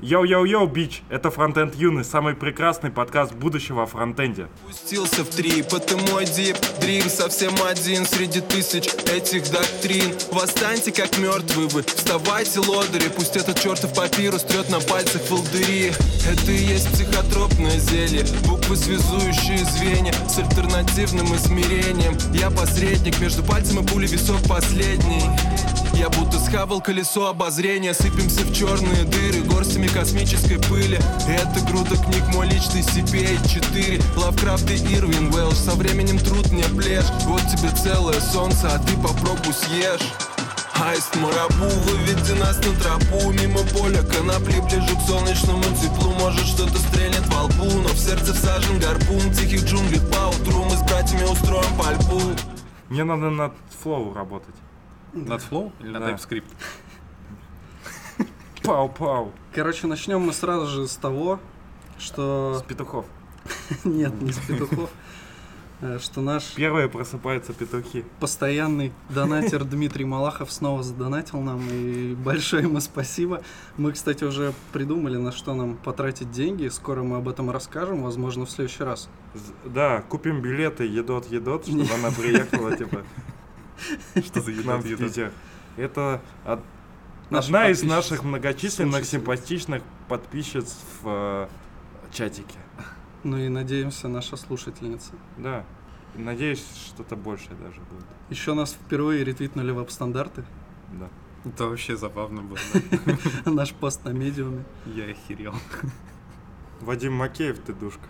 Yo-yo-yo, bitch! Это Фронтенд Юность, самый прекрасный подкаст будущего о фронтенде. Пустился в трип, мой deep dream совсем один среди тысяч этих доктрин Восстаньте, как мертвые вы, вставайте, лодыри Пусть этот чертов папирус трет на пальцах волдыри Это и есть психотропное зелье Буквы, связующие звенья С альтернативным измерением Я посредник между пальцем и пулей висок последний я будто схавал колесо обозрения. Сыпемся в черные дыры горстями космической пыли. Это груда книг, мой личный CPA-4 Лавкрафт и Ирвин Уэлш Со временем труд мне плешь Вот тебе целое солнце, а ты попробуй съешь. Аист марабу, выведи нас на тропу. Мимо поля конопли, ближе к солнечному теплу. Может что-то стрельнет во лбу Но в сердце всажен гарпун. Тихих джунглях поутру Мы с братьями устроим пальбу. Мне надо над флоу работать. Над Flow или на Да. TypeScript? Пау-пау. Короче, начнем мы сразу же с того, что... С петухов. Нет, не с петухов. э, Что наш Первые просыпаются петухи. постоянный донатер Дмитрий Малахов снова задонатил нам, и большое ему спасибо. Мы, кстати, уже придумали, на что нам потратить деньги. Скоро мы об этом расскажем, возможно, в следующий раз. З- Да, купим билеты едот-едот, чтобы она приехала, типа, Что за? Питер. Это одна из наших многочисленных симпатичных подписчиц в э, чатике. Ну и надеемся, наша слушательница. Да. Надеюсь, что-то большее даже будет. Еще нас впервые ретвитнули веб-стандарты. Да. Это вообще забавно было. Наш пост на медиуме. Я охерел. Вадим Макеев, ты душка.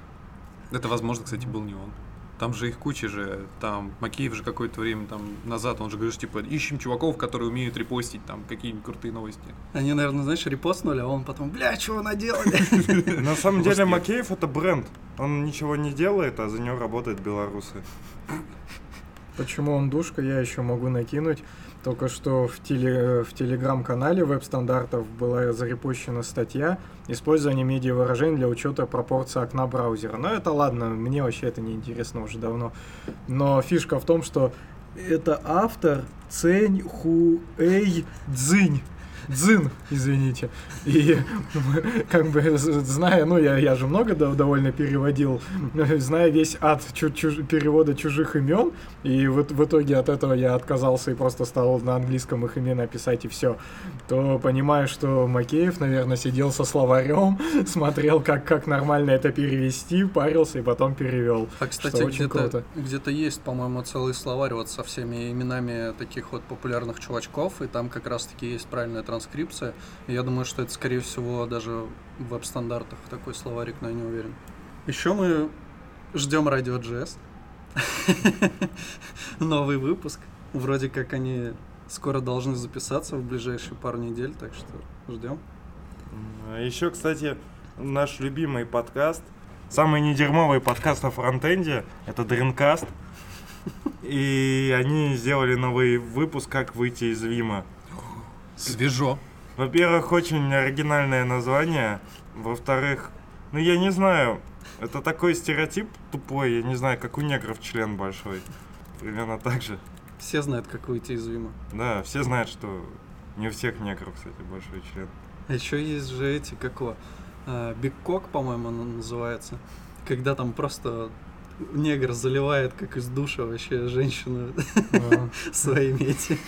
Это, возможно, кстати, был не он. Там же их куча же, там Макеев же какое-то время там назад, он же говорит, что, типа, ищем чуваков, которые умеют репостить там какие-нибудь крутые новости. Они, наверное, знаешь, репостнули, а он потом, бля, чего наделали? На самом деле. Макеев это бренд. Он ничего не делает, а за него работают белорусы. Почему он душка, я еще могу накинуть. Только что в, теле, в телеграм-канале веб-стандартов была зарепощена статья «Использование медиавыражений для учета пропорции окна браузера». Но это ладно, мне вообще это не интересно уже давно. Но фишка в том, что это автор Цень Хуэй Цзинь. Дзин, извините. И как бы зная, ну я, я же много дов- довольно переводил, зная весь ад чу- чуж- перевода чужих имен, и вот в итоге от этого я отказался и просто стал на английском их имена писать и все, то понимаю, что Макеев, наверное, сидел со словарем, смотрел, как, как нормально это перевести, парился и потом перевел. А, кстати, где-то, где-то есть, по-моему, целый словарь вот со всеми именами таких вот популярных чувачков, и там как раз-таки есть правильная транскрипция. И я думаю, что это, скорее всего, даже в веб-стандартах такой словарик, но я не уверен. Еще мы ждем радио JS. Новый выпуск. Вроде как они скоро должны записаться в ближайшие пару недель, так что ждем. Еще, А кстати, наш любимый подкаст, самый недерьмовый подкаст о фронтенде, это Dreamcast. И они сделали новый выпуск «Как выйти из Вима». Свежо. Во-первых, очень оригинальное название. Во-вторых, ну я не знаю, это такой стереотип тупой, я не знаю, как у негров член большой. Примерно так же. Все знают, как выйти из Вима. Да, все знают, что не у всех негров, кстати, большой член. А еще есть же эти, как его, Бигкок, по-моему, оно называется. Когда там просто негр заливает, как из душа вообще женщину своими эти.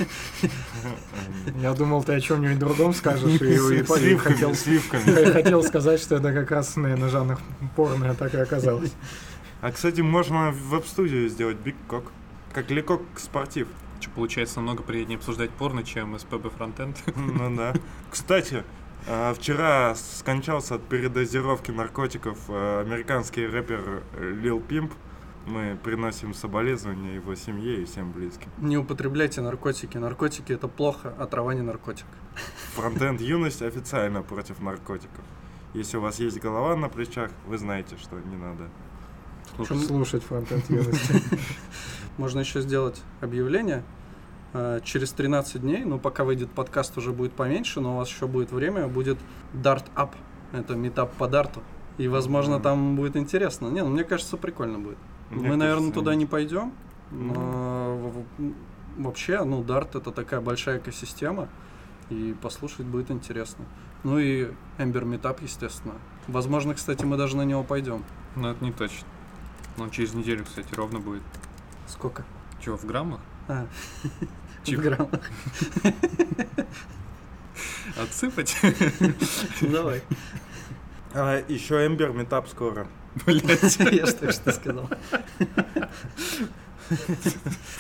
Я думал, ты о чем-нибудь другом скажешь, и, Сливками, хотел, хотел сказать, что это как раз, наверное, жанр порно, а так и оказалось. А, кстати, можно в веб-студию сделать Big Cock. Как Лекок спортив. Что, получается, намного приятнее обсуждать порно, чем SPB фронтенд. Ну да. Кстати, а, вчера скончался от передозировки наркотиков а, американский рэпер Лил Пимп. Мы приносим соболезнования его семье и всем близким. Не употребляйте наркотики. Наркотики это плохо, а трава не наркотик. Фронтенд юность официально против наркотиков. Если у вас есть голова на плечах, вы знаете, что не надо. Слушай, Слушать фронтенд юности. Можно еще сделать объявление. Э, Через 13 дней, ну пока выйдет подкаст, уже будет поменьше, но у вас еще будет время, будет Dart Up. Это метап по дарту. И, возможно, там будет интересно. Не, ну мне кажется, прикольно будет. Мы, наверное, туда не пойдем. Но в- в- вообще, ну, Dart это такая большая экосистема. И послушать будет интересно. Ну и Ember Meetup, естественно. Возможно, кстати, мы даже на него пойдем. Но это не точно. Он через неделю, кстати, ровно будет. Сколько? Чего, в граммах? А, в граммах. Отсыпать? Давай. А, еще Эмбер метап скоро. Блять. Я же только что сказал.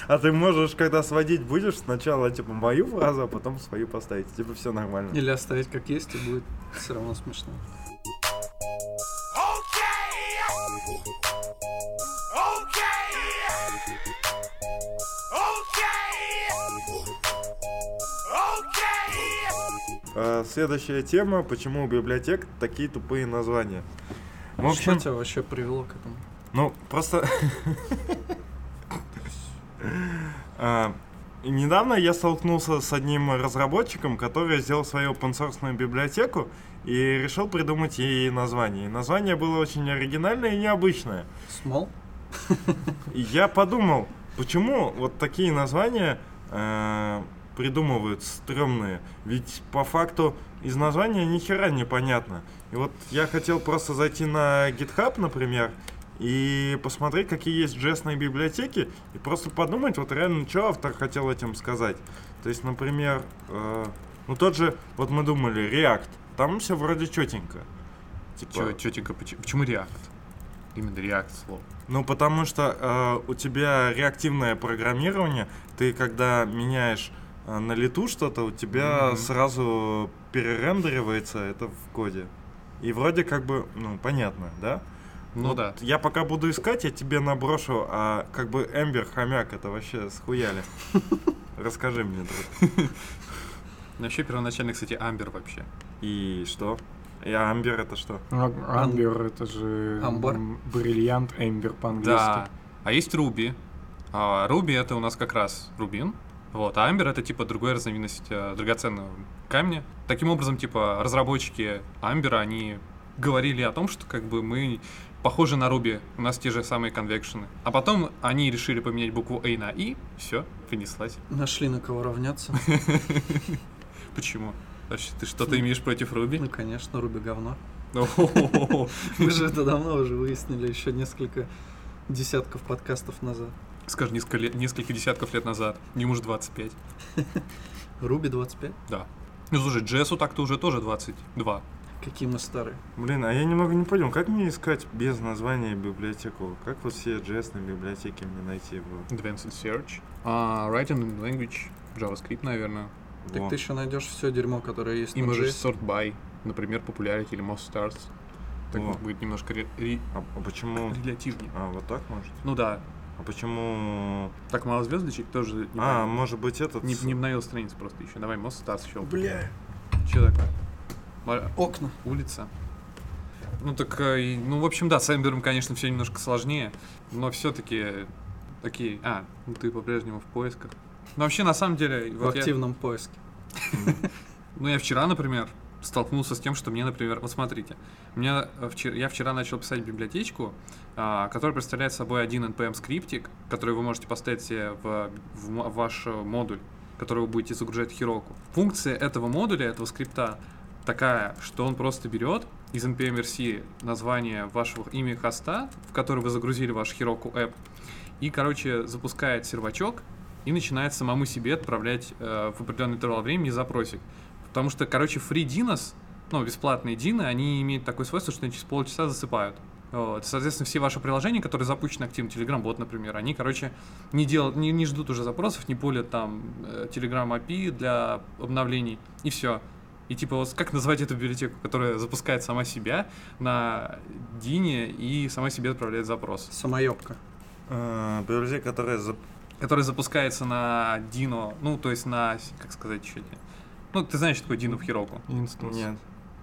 А ты можешь, когда сводить будешь, сначала типа мою фразу, а потом свою поставить. Типа все нормально. Или оставить как есть, и будет все равно смешно. А, следующая тема, почему у библиотек такие тупые названия. В Что общем, тебя вообще привело к этому? ну просто... А, Недавно я столкнулся с одним разработчиком, который сделал свою open библиотеку и решил придумать ей название. И название было очень оригинальное и необычное. Small? Я подумал, почему вот такие названия э, придумывают стрёмные? Ведь по факту из названия ни хера не понятно. И вот я хотел просто зайти на GitHub, например, и посмотреть, какие есть джессные библиотеки, и просто подумать, вот реально, что автор хотел этим сказать. То есть, например, э, ну тот же, вот мы думали, React, там все вроде четенько. Типа, Чё, тетенька, почему, почему React? Именно React слово. Ну, потому что э, у тебя реактивное программирование, ты когда меняешь на лету что-то, у тебя Мгм. сразу перерендеривается это в коде. И вроде как бы, ну, понятно, да? Ну Вот да. Я пока буду искать, я тебе наброшу, а как бы Эмбер, хомяк, это вообще схуяли. Расскажи мне, друг. Ну, Вообще первоначально, кстати, Амбер вообще. И что? И Амбер это что? А- Амбер это же Амбар. бриллиант, Эмбер по-английски. Да. А есть Руби. А Руби это у нас как раз рубин. Вот, а Амбер это типа другая разновидность э, драгоценного камня. Таким образом, типа, разработчики Амбера, они говорили о том, что как бы мы похожи на Руби, у нас те же самые конвекшены. А потом они решили поменять букву A на И, все, понеслась. Нашли на кого равняться. Почему? Вообще, ты что-то имеешь против Руби? Ну, конечно, Руби говно. Мы же это давно уже выяснили, еще несколько десятков подкастов назад. Скажи, несколько, лет, несколько десятков лет назад, ему же 25. Руби 25? Да. Ну, слушай, Джессу так-то уже тоже 22. Какие мы старые. Блин, а я немного не понял, как мне искать без названия библиотеку? Как вот все джессные библиотеки мне найти в... Advanced Search. А, writing in language, JavaScript, наверное. Так Во. ты еще найдешь все дерьмо, которое есть И на можешь JS. sort by, например, popularity или most stars. Так Во. будет немножко ре- ре- А, а почему... релятивнее. А, вот так может? Ну да. А почему... Так мало звездочек тоже не, А, понял. может быть этот... не, не обновил страницу просто еще. Давай most stars еще. Бля. Что такое? Окна. Улица. Ну так, э, ну в общем, да, с Эмбером, конечно, все немножко сложнее, но все-таки такие, а, ну ты по-прежнему в поисках. Но вообще, на самом деле, В вот я- активном поиске. ну я вчера, например, столкнулся с тем, что мне, например, вот смотрите, мне вчера, я вчера начал писать библиотечку, а, которая представляет собой один NPM скриптик, который вы можете поставить себе в, в в ваш э, модуль, который вы будете загружать в Heroku. Функция этого модуля, этого скрипта такая, что он просто берет из npm версии название вашего имя хоста, в который вы загрузили ваш Heroku app, и, короче, запускает сервачок и начинает самому себе отправлять э, в определенный интервал времени запросик. Потому что, короче, free dinos, ну, бесплатные дины, они имеют такое свойство, что они через полчаса засыпают. Вот. Соответственно, все ваши приложения, которые запущены активно, Telegram бот, например, они, короче, не, делают, не, не ждут уже запросов, не более там э, Telegram API для обновлений, и все. И типа, вот как назвать эту библиотеку, которая запускает сама себя на dyno и сама себе отправляет запрос? Самоебка. А, библиотека, которая... за- Который запускается на dyno, ну, то есть на, как сказать еще, ну, ты знаешь, что такое dyno в Heroku? Instance. Нет.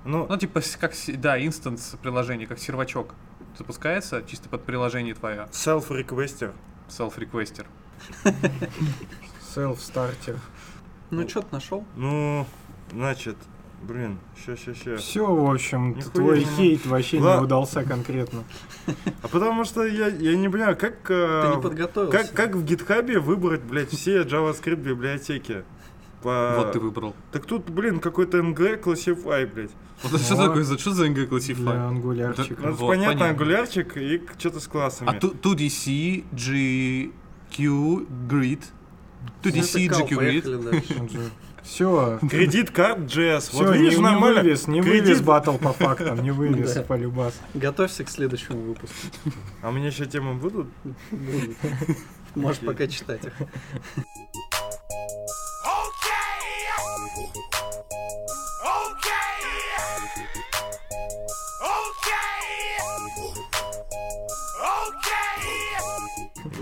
Ну, Ну, типа, как, да, instance приложения, как сервачок запускается чисто под приложение твое, self-requester. self-requester. Self-стартер. Ну, что ты нашел? Ну, значит, блин, ща, ща, ща. Все, в общем, Нихуя твой не хейт вообще Ла- не удался конкретно. А потому что я, я не понимаю, как... э, Ты не подготовился. Как, как в гитхабе выбрать, блядь, все JavaScript библиотеки? По... Вот ты выбрал. Так тут, блин, какой-то NG Classify, блять. Вот это что такое? За что за NG Для Classify? ангулярчика. Ну, это Вот, понятно, понятно. ангулярчик и что-то с классами. А ту- 2DC, GQ, Grid. 2DC, Затыкал, GQ, Grid. Все. Кредит карт JS. Все, Вот не, видишь, не нормально. вывез, не Кредит- вывез батл по фактам, не вывез Да. полюбас. Готовься к следующему выпуску. А у меня еще темы будут? Будет. Можешь пока читать их.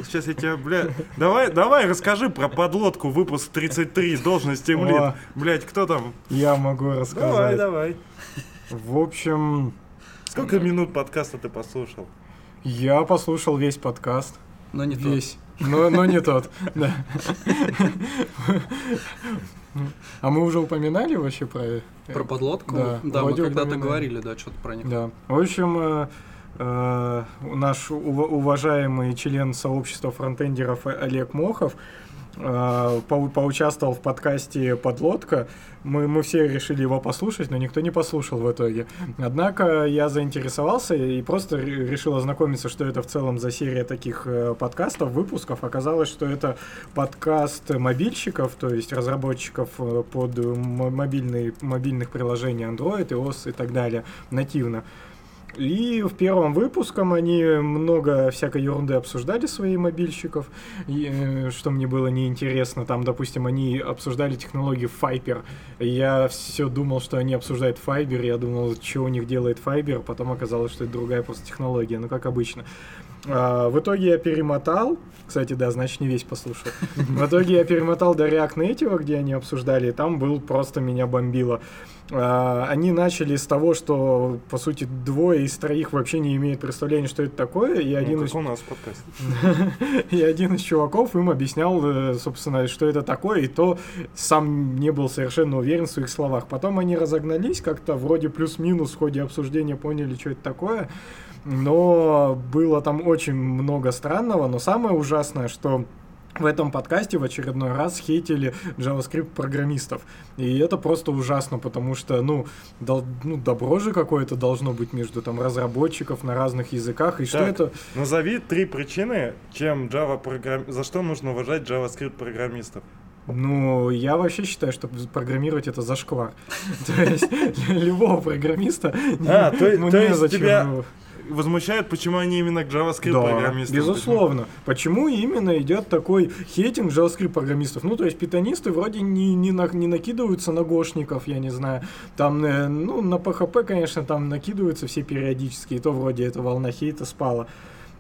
Сейчас я тебя, бля... Давай, давай, расскажи про подлодку, выпуск 33, должность Тимлит. О. Блять, кто там? Я могу Давай, рассказать. давай. В общем, Сколько минут подкаста ты послушал? я послушал весь подкаст. Но не тот. Весь. Но, но не тот. Да. А мы уже упоминали вообще про... э, Про подлодку? Да, Да, мы когда-то говорили, да, что-то про них. Да. В общем, э, наш ува- уважаемый член сообщества фронтендеров Олег Мохов э, по- поучаствовал в подкасте «Подлодка». Мы, мы все решили его послушать, но никто не послушал в итоге. Однако я заинтересовался и просто ре- решил ознакомиться, что это в целом за серия таких э, подкастов, выпусков. Оказалось, что это подкаст мобильщиков, то есть разработчиков э, под мобильные, мобильных приложений Android, iOS и так далее, нативно. И в первом выпуском они много всякой ерунды обсуждали своих мобильщиков, и, э, что мне было неинтересно. Там, допустим, они обсуждали технологию Fiber. Я все думал, что они обсуждают Fiber, я думал, что у них делает Fiber, потом оказалось, что это другая просто технология, ну как обычно. А, в итоге я перемотал, кстати, да, значит не весь послушал. В итоге я перемотал до React Native, где они обсуждали, и там был просто меня бомбило. А, Они начали с того, что, по сути, двое из троих вообще не имеют представления, что это такое, и один Ну, из как у нас в подкасте. и один из чуваков им объяснял, э, собственно, что это такое, и то сам не был совершенно уверен в своих словах. Потом они разогнались, как-то вроде плюс-минус в ходе обсуждения поняли, что это такое. Но было там очень много странного, но самое ужасное, что в этом подкасте в очередной раз хейтили JavaScript программистов. И это просто ужасно, потому что, ну, дол- ну добро же какое-то должно быть между там разработчиков на разных языках. И что Так. это Назови три причины, чем Java программ... за что нужно уважать JavaScript программистов. Ну, я вообще считаю, что программировать это зашквар. То есть любого программиста А, то, ну, есть тебя его- возмущает, почему они именно к JavaScript Да, программистам? безусловно. Почему именно идет такой хейтинг JavaScript программистов? Ну, то есть питонисты вроде не, не, на- не накидываются на гошников, я не знаю. Там, э, ну, на PHP, конечно, там накидываются все периодически, и то вроде эта волна хейта спала.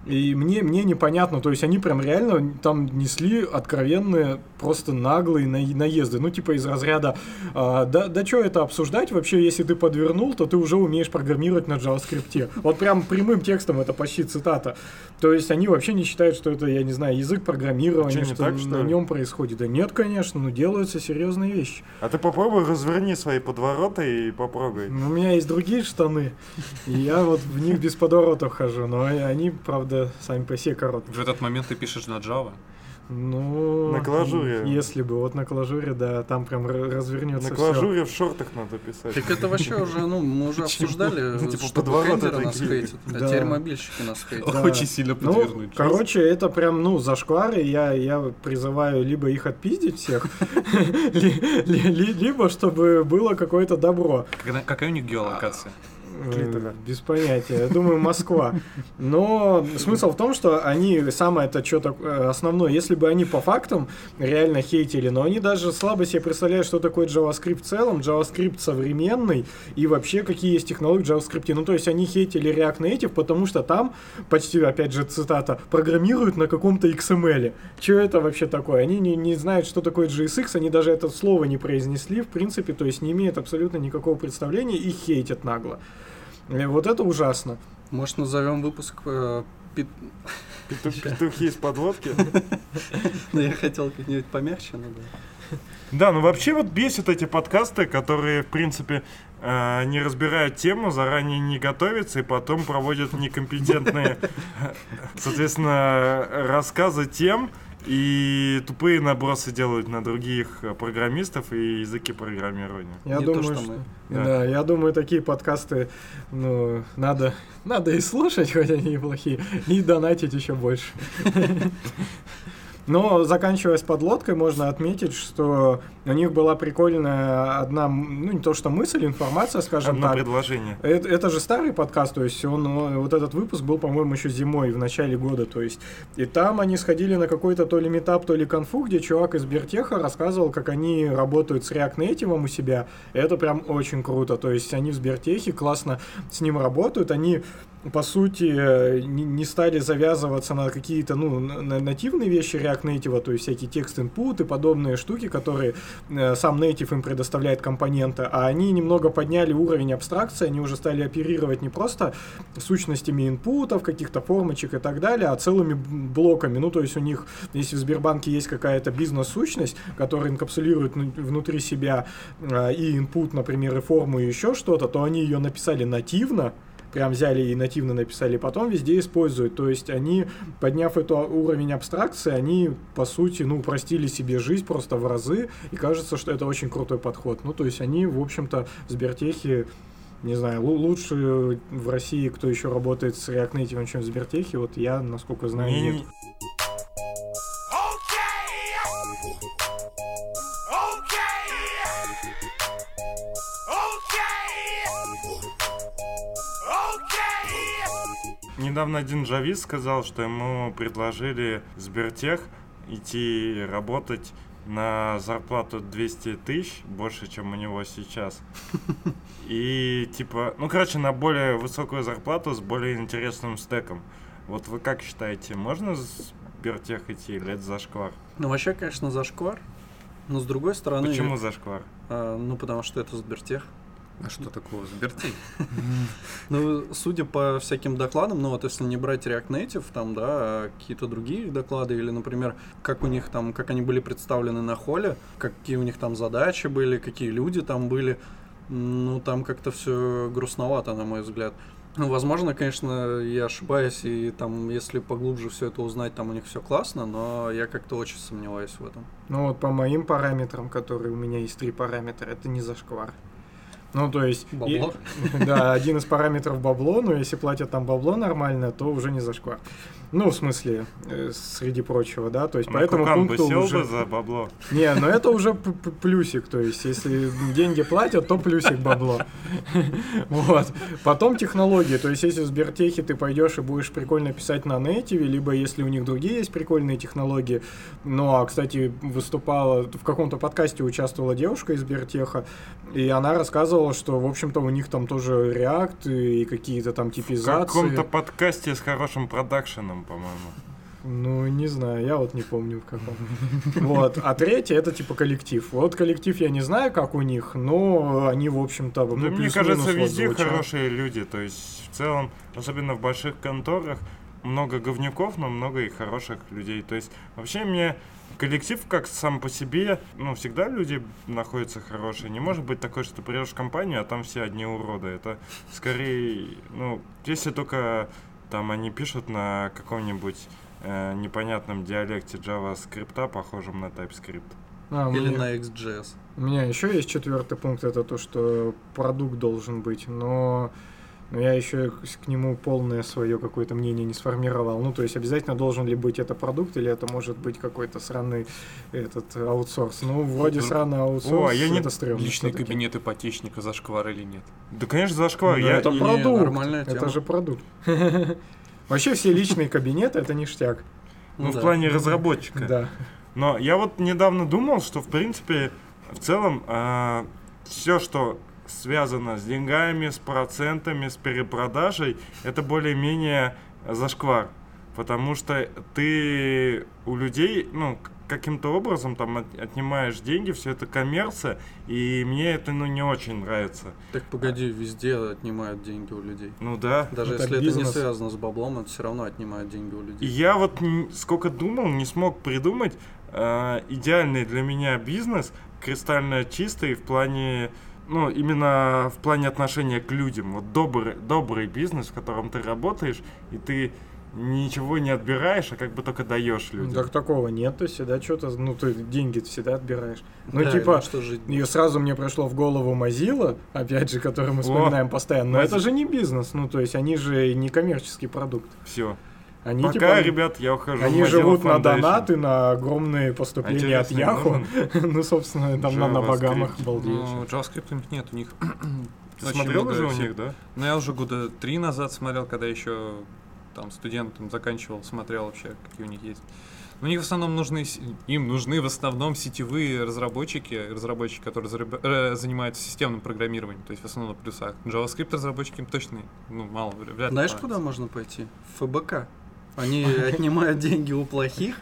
И мне, мне непонятно, то есть они прям реально там несли откровенные, просто наглые на- наезды. Ну, типа из разряда, а, да, да что это обсуждать вообще, если ты подвернул, то ты уже умеешь программировать на JavaScript. Вот прям прямым текстом это почти цитата. То есть они вообще не считают, что это, я не знаю, язык программирования, Чё, не что так, что на нем происходит. Да нет, конечно, но делаются серьезные вещи. А ты попробуй разверни свои подвороты и попробуй. Ну, У меня есть другие штаны, и я вот в них без подворотов хожу, но они, правда, сами по себе короткие. В этот момент ты пишешь на Java. Ну, На клажуре. Если бы, вот на клажуре, да, там прям развернется На всё. клажуре в шортах надо писать. Так это вообще уже, ну, мы уже обсуждали, Ну, типа, что бэкэндеры нас хейтят, а Да. теперь мобильщики нас хейтят. Очень сильно Ну, подвернуть. короче, это прям, ну, зашквар, и я, я призываю либо их отпиздить всех, ли- ли- ли- либо чтобы было какое-то добро. Какая у них геолокация? Клитора. Э, Без понятия. Я думаю, Москва. Но смысл в том, что они самое это что такое основное, если бы они по фактам реально хейтили, но они даже слабо себе представляют, что такое JavaScript в целом, JavaScript современный и вообще какие есть технологии в JavaScript. Ну, то есть они хейтили React Native, потому что там, почти, опять же, цитата, программируют на каком-то XML. Что это вообще такое? Они не, не знают, что такое JSX, они даже это слово не произнесли, в принципе, то есть не имеют абсолютно никакого представления и хейтят нагло. Э, Вот это ужасно. Может, назовем выпуск... э, пит- Пету- Петухи из подводки. Ну, я хотел как-нибудь помягче, но да. Да, ну вообще вот бесят эти подкасты, которые, в принципе, э, не разбирают тему, заранее не готовятся и потом проводят некомпетентные, соответственно, рассказы тем, и тупые набросы делают на других э, программистов и языки программирования. Я Не то, думаю, что что, мы. да. я думаю, такие подкасты, ну, надо, надо и слушать, хоть они и плохие, и донатить еще больше. Но заканчивая с подлодкой, можно отметить, что у них была прикольная одна, ну не то что мысль, информация, скажем Одно так. предложение. Это, это же старый подкаст, то есть он, э, вот этот выпуск был, по-моему, еще зимой, в начале года, то есть. И там они сходили на какой-то то ли метап, то ли конфу, где чувак из Бертеха рассказывал, как они работают с React Native у себя. И это прям очень круто, то есть они в Сбертехе классно с ним работают, они по сути, э, не стали завязываться на какие-то, ну, на- на нативные вещи React Native, то есть всякие текст input и подобные штуки, которые э, сам Native им предоставляет компоненты, а они немного подняли уровень абстракции, они уже стали оперировать не просто сущностями инпутов, каких-то формочек и так далее, а целыми блоками. Ну, то есть у них, если в Сбербанке есть какая-то бизнес-сущность, которая инкапсулирует ну- внутри себя э, и input, например, и форму, и еще что-то, то они ее написали нативно, прям взяли и нативно написали, потом везде используют. То есть они, подняв этот уровень абстракции, они, по сути, ну, упростили себе жизнь просто в разы, и кажется, что это очень крутой подход. Ну, то есть они, в общем-то, в Сбертехе не знаю, лу- лучше в России, кто еще работает с React Native, чем в Сбертехе, вот я, насколько знаю, нет. Недавно один джавист сказал, что ему предложили Сбертех идти работать на зарплату 200 тысяч, больше, чем у него сейчас. И типа, ну короче, на более высокую зарплату с более интересным стеком. Вот вы как считаете, можно в Сбертех идти или это зашквар? Ну, вообще, конечно, зашквар. Но с другой стороны... Почему зашквар? а, ну, потому что это Сбертех. А что такого? Сбертей. Ну, судя по всяким докладам, ну вот если не брать React Native, там, да, а какие-то другие доклады, или, например, как у них там, как они были представлены на холле, какие у них там задачи были, какие люди там были, ну, там как-то все грустновато, на мой взгляд. Ну, возможно, конечно, я ошибаюсь, и там, если поглубже все это узнать, там у них все классно, но я как-то очень сомневаюсь в этом. Ну вот по моим параметрам, которые у меня есть три параметра, это не зашквар. Ну, то есть... и- Бабло? да, один из параметров бабло, но если платят там бабло нормально, то уже не зашквар. Ну, в смысле, э, среди прочего, да, то есть по этому бы пункту сел уже... бы за бабло. Не, ну это уже плюсик, то есть если деньги платят, то плюсик бабло. Вот. Потом технологии, то есть если в Сбертехе ты пойдешь и будешь прикольно писать на Native, либо если у них другие есть прикольные технологии. Ну, а, кстати, выступала, в каком-то подкасте участвовала девушка из Сбертеха, и она рассказывала, что, в общем-то, у них там тоже React и какие-то там В типизации. каком-то подкасте с хорошим продакшеном, по-моему. Ну, не знаю, я вот не помню в каком. Вот. А третье это типа коллектив. Вот коллектив я не знаю, как у них, но они, в общем-то, Ну, ну, мне кажется, вот везде звучат. хорошие люди. То есть, в целом, особенно в больших конторах, много говнюков, но много и хороших людей. То есть, вообще мне коллектив как сам по себе, ну, всегда люди находятся хорошие. Не может быть такое, что ты придешь в компанию, а там все одни уроды. Это скорее, ну, если только там они пишут на каком-нибудь э, непонятном диалекте JavaScript, похожем на TypeScript. А, Или меня- на XJS. У меня еще есть четвертый пункт, это то, что продукт должен быть, но, но я еще к нему полное свое какое-то мнение не сформировал. Ну, то есть обязательно должен ли быть это продукт, или это может быть какой-то сраный этот аутсорс. Ну, вроде Ну, сраный аутсорс, о, я не- это стрёмно Личный всё-таки. кабинет ипотечника зашквар или нет? Да, конечно, зашквар. Ну, я, это не, продукт. нормальная Это тема. же продукт. Вообще все личные кабинеты это ништяк. ну, в плане разработчика. Да. Но я вот недавно думал, что в принципе, в целом, все, что связано с деньгами, с процентами, с перепродажей, это более-менее зашквар. Потому что ты у людей, ну, каким-то образом там от- отнимаешь деньги, все это коммерция, и мне это, ну, не очень нравится. Так погоди, везде отнимают деньги у людей. Ну да. Даже Это если это бизнес. не связано с баблом, это все равно отнимают деньги у И людей. я вот сколько думал, не смог придумать э, идеальный для меня бизнес, кристально чистый в плане, ну, именно в плане отношения к людям. Вот добрый, добрый бизнес, в котором ты работаешь, и ты ничего не отбираешь, а как бы только даешь Ну, людям. Так такого нет, ты всегда что-то, ну ты деньги всегда отбираешь. Ну Да, типа, что жить. и сразу мне пришло в голову Mozilla, опять же, который мы вспоминаем постоянно, но Mozi- это же не бизнес, ну то есть они же не коммерческий продукт. Все. Они Пока, типа, ребят, я ухожу. они живут на донаты, на огромные поступления от Яху. Ну, собственно, там на, богамах балдеешь. Ну, JavaScript у них нет, у них Ты смотрел уже у всех- них, да? Ну, я уже года три назад смотрел, когда еще там студентом заканчивал, смотрел вообще, какие у них есть. У них в основном нужны, им нужны в основном сетевые разработчики, разработчики, которые зараб- э, занимаются системным программированием, то есть в основном на плюсах. JavaScript разработчики им точно, ну, мало, вряд ли Знаешь, куда можно пойти? В ФБК. Они отнимают деньги у плохих,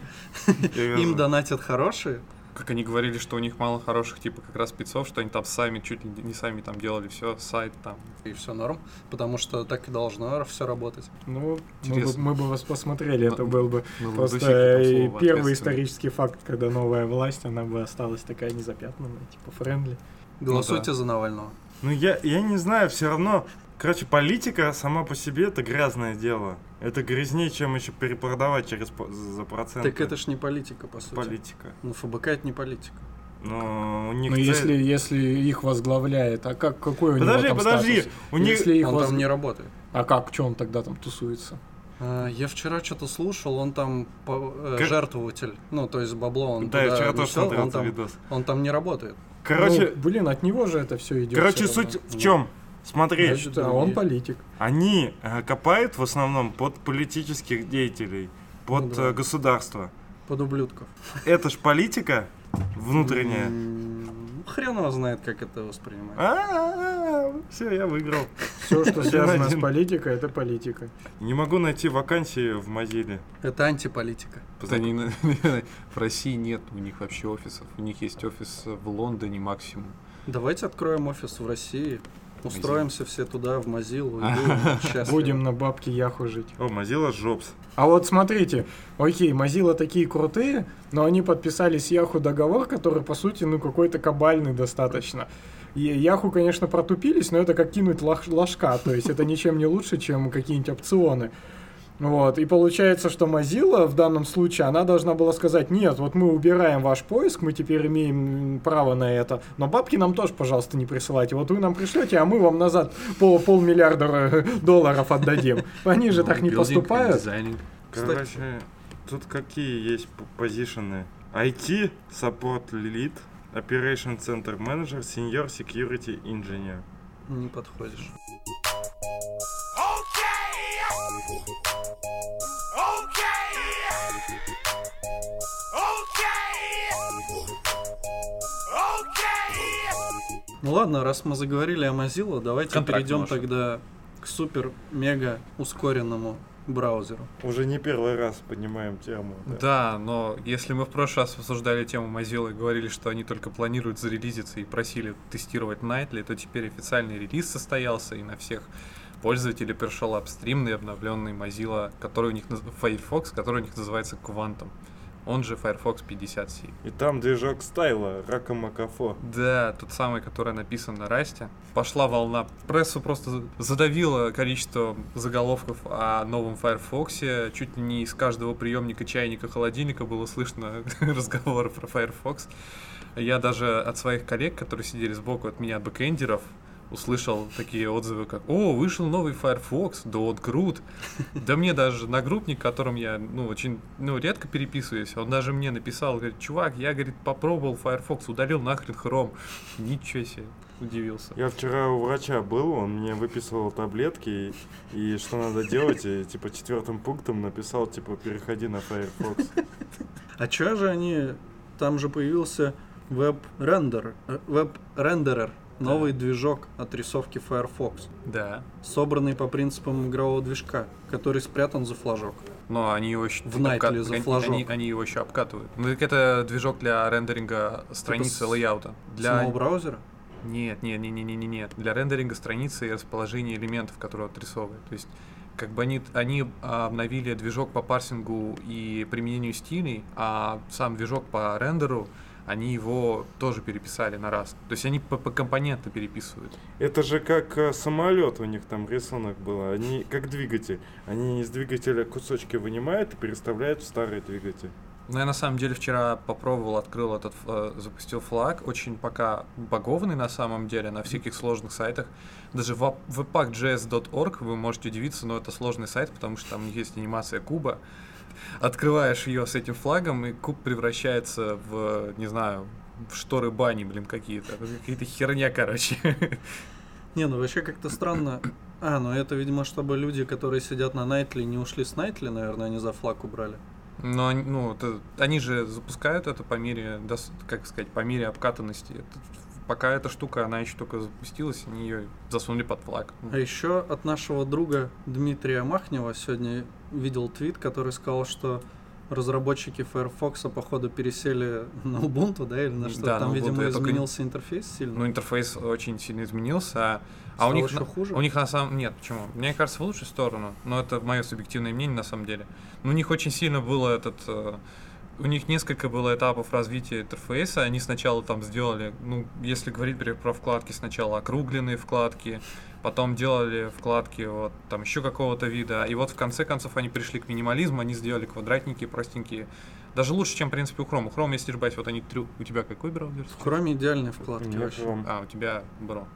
им донатят хорошие. Как они говорили, что у них мало хороших, типа, как раз спецов, что они там сами, чуть ли не сами там делали все, сайт там. И все норм, потому что так и должно все работать. Ну, мы бы, Интересно. мы бы вас посмотрели, это был бы на просто слово первый исторический факт, когда новая власть, она бы осталась такая незапятнанная, типа friendly. Голосуйте за Навального. Ну, я, я не знаю, все равно. Короче, политика сама по себе это грязное дело. Это грязнее, чем еще перепродавать через за проценты. Так это ж не политика, по сути. политика. Ну, ФБК это не политика. Но у них Ну, цель- если, если их возглавляет, а как, какой у Подожди, него там подожди. статус? У них... Если их Он воз- там не работает. А как, что он тогда там тусуется? А, Я вчера что-то слушал, он там по- э, Как- жертвователь. Ну, то есть бабло он Да, я вчера тоже смотрел он там, видос. он там не работает. Короче, Ну, блин, от него же это все идет. короче, суть в чем? Смотри, Значит, а он политик. они э, копают в основном под политических деятелей, под Ну да. э, государство. Под ублюдков. Это ж политика внутренняя. Хрен его знает, как это воспринимать. Все, я выиграл. Все, что связано с политикой, это политика. Не могу найти вакансии в Mozilla. Это антиполитика. Да в России нет у них вообще офисов. У них есть офис в Лондоне максимум. Давайте откроем офис в России. Устроимся все туда, в Mozilla, и будем на бабки Яху жить. О, Mozilla Jobs. А вот смотрите, окей, Mozilla такие крутые, но они подписали с Яху договор, который, по сути, ну, какой-то кабальный достаточно. И Яху, конечно, протупились, но это как кинуть ложка, то есть это ничем не лучше, чем какие-нибудь опционы. Вот, и получается, что Mozilla в данном случае, она должна была сказать, нет, вот мы убираем ваш поиск, мы теперь имеем право на это, но бабки нам тоже, пожалуйста, не присылайте. Вот вы нам пришлете, а мы вам назад пол, полмиллиарда э, долларов отдадим. Они же так не поступают. Короче, тут какие есть позишены? IT, Support Lead, Operation Center Manager, Senior Security Engineer. Не подходишь. Ну ладно, раз мы заговорили о Mozilla, давайте Контракт перейдем наш. тогда к супер-мега ускоренному браузеру. Уже не первый раз поднимаем тему. да. Да, но если мы в прошлый раз обсуждали тему Mozilla и говорили, что они только планируют зарелизиться и просили тестировать Nightly, то теперь официальный релиз состоялся, и на всех пользователей пришел апстримный обновленный Mozilla, который у них Firefox, который у них называется Quantum. Он же Firefox 57. И там движок Stylo, Рака Макафо. Да, тот самый, который написан на Расте. Пошла волна. Прессу просто задавило количество заголовков о новом Firefox. Чуть не из каждого приемника, чайника, холодильника было слышно разговоры про Firefox. Я даже от своих коллег, которые сидели сбоку от меня, бэкэндеров, услышал такие отзывы, как «О, вышел новый Firefox, да он крут». Да мне даже нагруппник, которым я, ну, очень, ну, редко переписываюсь, он даже мне написал, говорит, чувак, я, говорит, попробовал Firefox, удалил нахрен Chrome. Ничего себе, удивился. Я вчера у врача был, он мне выписывал таблетки, и, и что надо делать, и типа четвертым пунктом написал, типа, переходи на Firefox. А чё же они... Там же появился веб-рендер, э, веб-рендерер, новый движок отрисовки Firefox, Да. собранный по принципам игрового движка, который спрятан за флажок. Но они его еще В Nightly за флажок. они, они его еще обкатывают. Ну, так это движок для рендеринга страницы Типа лейаута. Для... Самого браузера? Нет, нет, нет, нет, нет, нет. Для рендеринга страницы и расположения элементов, которые отрисовывают. То есть, как бы они, они обновили движок по парсингу и применению стилей, а сам движок по рендеру они его тоже переписали на раз. То есть они по, по компонентно переписывают. Это же как э, самолет у них там рисунок был. Они как двигатель. Они из двигателя кусочки вынимают и переставляют в старый двигатель. Ну, я на самом деле вчера попробовал, открыл этот, э, запустил флаг, очень пока багованный на самом деле, на всяких сложных сайтах. Даже в webpack.js.org вы можете удивиться, но это сложный сайт, потому что там есть анимация куба. Открываешь ее с этим флагом, и куб превращается в, не знаю, в шторы бани, блин, какие-то. Какие-то херня, короче. Не, ну вообще как-то странно. А, ну это, видимо, чтобы люди, которые сидят на Найтли, не ушли с Найтли, наверное, они за флаг убрали. Но ну, это- они же запускают это по мере, как сказать, по мере обкатанности. Пока эта штука, она еще только запустилась, они ее засунули под флаг. А еще от нашего друга Дмитрия Махнева сегодня видел твит, который сказал, что разработчики Firefox походу пересели на Ubuntu, да, или на что? Да, Там, Ubuntu. видимо, Я только изменился интерфейс сильно. Ну, интерфейс очень сильно изменился, а, а у них, еще на- хуже? у них на самом нет, почему? Мне кажется, в лучшую сторону, но это мое субъективное мнение на самом деле. Но у них очень сильно было этот, э, у них несколько было этапов развития интерфейса. Они сначала там сделали, ну, если говорить например, про вкладки, сначала округленные вкладки, потом делали вкладки вот там еще какого-то вида, и вот в конце концов они пришли к минимализму, они сделали квадратненькие, простенькие. Даже лучше, чем, в принципе, у Chrome. У Chrome, если не ошибаюсь, вот они трю... У тебя какой браузер? В Chrome идеальные вкладки вообще. Chrome. А, у тебя Бро.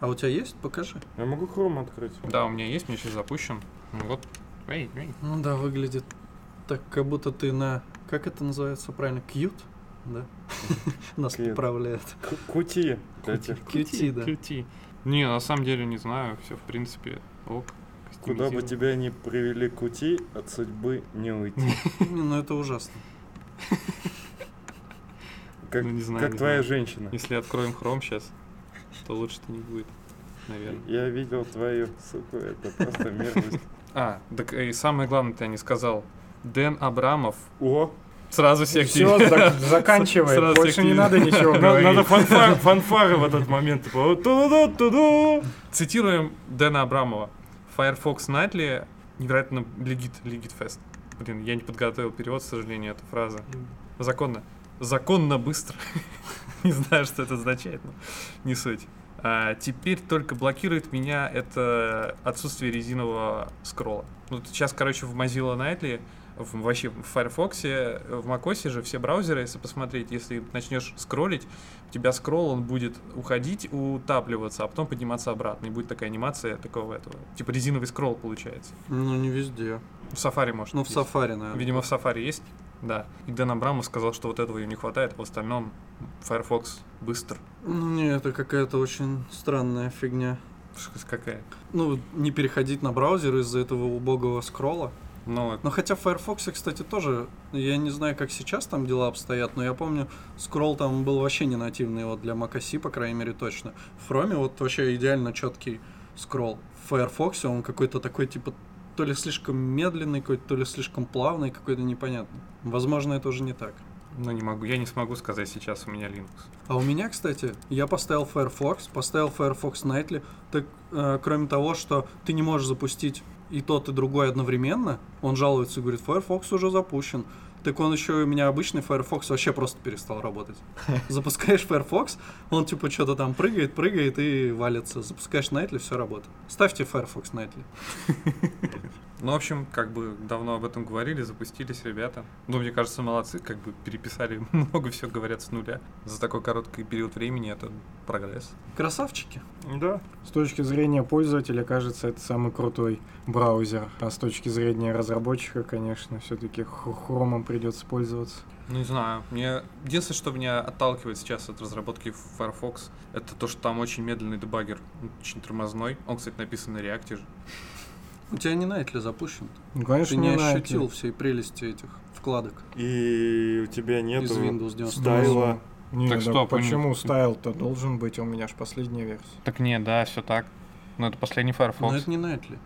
А у тебя есть? Покажи. Я могу Chrome открыть. Да, у меня есть, мне сейчас запущен. Ну Вот. Эй, эй. Ну да, выглядит так, как будто ты на... Как это называется правильно? Qt? Да? Нас. К- Кути. QT, да. QT. Не, на самом деле не знаю, все в принципе ок. Куда бы тебя ни привели кути, от судьбы не уйти. Не, Ну это ужасно. Как, Ну, не знаю, как не твоя знаю. женщина. Если откроем Chrome сейчас, то лучше-то не будет, наверное. Я видел твою суку, это просто мерзость. А, так и самое главное ты не сказал. Дэн Абрамов О, сразу всех Все, заканчивай. Сразу Больше не надо ничего говорить. надо фанфар- фанфары в этот момент. типа. Цитируем Дэна Абрамова. Firefox Nightly невероятно легит, легит фест. Блин, я не подготовил перевод, к сожалению, эта фраза. Законно. Законно быстро. не знаю, что это означает, но не суть. А, теперь только блокирует меня это отсутствие резинового скролла. Ну, вот сейчас, короче, в Mozilla Nightly, в, вообще в Firefox, в macOS же все браузеры, если посмотреть, если начнешь скроллить, у тебя скролл, он будет уходить, утапливаться, а потом подниматься обратно. И будет такая анимация такого этого. Типа резиновый скролл получается. Ну не везде. В Safari может Ну в есть. Safari, наверное. Видимо, в Safari есть, да. И Дэн Абрамов сказал, что вот этого ему не хватает, а в остальном Firefox быстр. Ну не, это какая-то очень странная фигня. Какая? Ну, не переходить на браузер из-за этого убогого скролла. Ну, Но хотя в Firefox, кстати, тоже, я не знаю, как сейчас там дела обстоят, но я помню, скролл там был вообще не нативный, вот для macOS, по крайней мере, точно. В Chrome вот вообще идеально четкий скролл. В Firefox он какой-то такой, типа, то ли слишком медленный, какой-то, то ли слишком плавный, какой-то непонятный. Возможно, это уже не так. ну не могу, я не смогу сказать сейчас, у меня Linux. А у меня, кстати, я поставил Firefox, поставил Firefox Nightly, так э, кроме того, что ты не можешь запустить и тот, и другой одновременно, он жалуется и говорит, Firefox уже запущен. Так он еще у меня обычный Firefox вообще просто перестал работать. Запускаешь Firefox, он типа что-то там прыгает, прыгает и валится. Запускаешь Nightly, все работает. Ставьте Firefox Nightly. Ну, в общем, как бы давно об этом говорили, запустились ребята. Ну, мне кажется, молодцы, как бы переписали много всего, говорят, с нуля. За такой короткий период времени это прогресс. Красавчики. Да. С точки зрения пользователя, кажется, это самый крутой браузер. А с точки зрения разработчика, конечно, все-таки хромом придется пользоваться. Ну, не знаю. Мне единственное, что меня отталкивает сейчас от разработки Firefox, это то, что там очень медленный дебаггер, очень тормозной. Он, кстати, написан на реакте же. У тебя не Nightly запущен. Ну, конечно, Ты не Nightly. ощутил всей прелести этих вкладок И у тебя нет из Windows 90. стайла. Не, Так да стоп, а почему не- стайл-то должен быть? У меня же последняя версия. Так нет, да, все так. Но это последний Но Firefox. это не Nightly.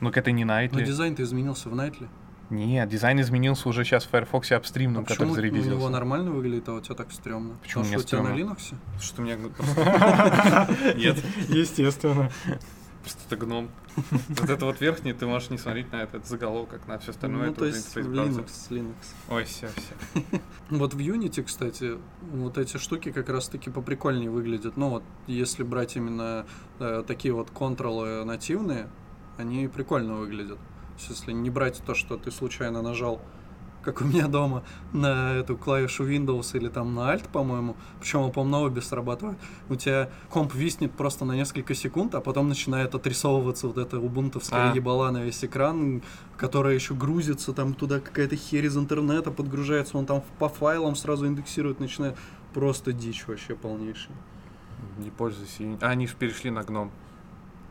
Ну, это не Но Nightly. дизайн-то изменился в Nightly. Нет, дизайн изменился уже сейчас в Firefox А апстримном, который почему у него нормально выглядит, а у тебя так стрёмно? Почему Потому мне что у тебя на стрёмно? Linux? Что мне... Нет. Естественно. Просто это гном. Вот это вот верхний, ты можешь не смотреть на этот заголовок, как на все остальное. Ну, то есть. Linux, Linux. Ой, все, все. Вот в Unity, кстати, вот эти штуки как раз-таки поприкольнее выглядят. Ну вот, если брать именно э, такие вот контролы нативные, они прикольно выглядят. Если не брать то, что ты случайно нажал, как у меня дома, на эту клавишу Windows или там на Alt, по-моему, причем он, по-моему, обе срабатывает, у тебя комп виснет просто на несколько секунд, а потом начинает отрисовываться вот эта убунтовская А. ебала на весь экран, которая еще грузится, там туда какая-то херь из интернета подгружается, он там по файлам сразу индексирует, начинает просто дичь вообще полнейшая. Не пользуйся. А, они же перешли на гном.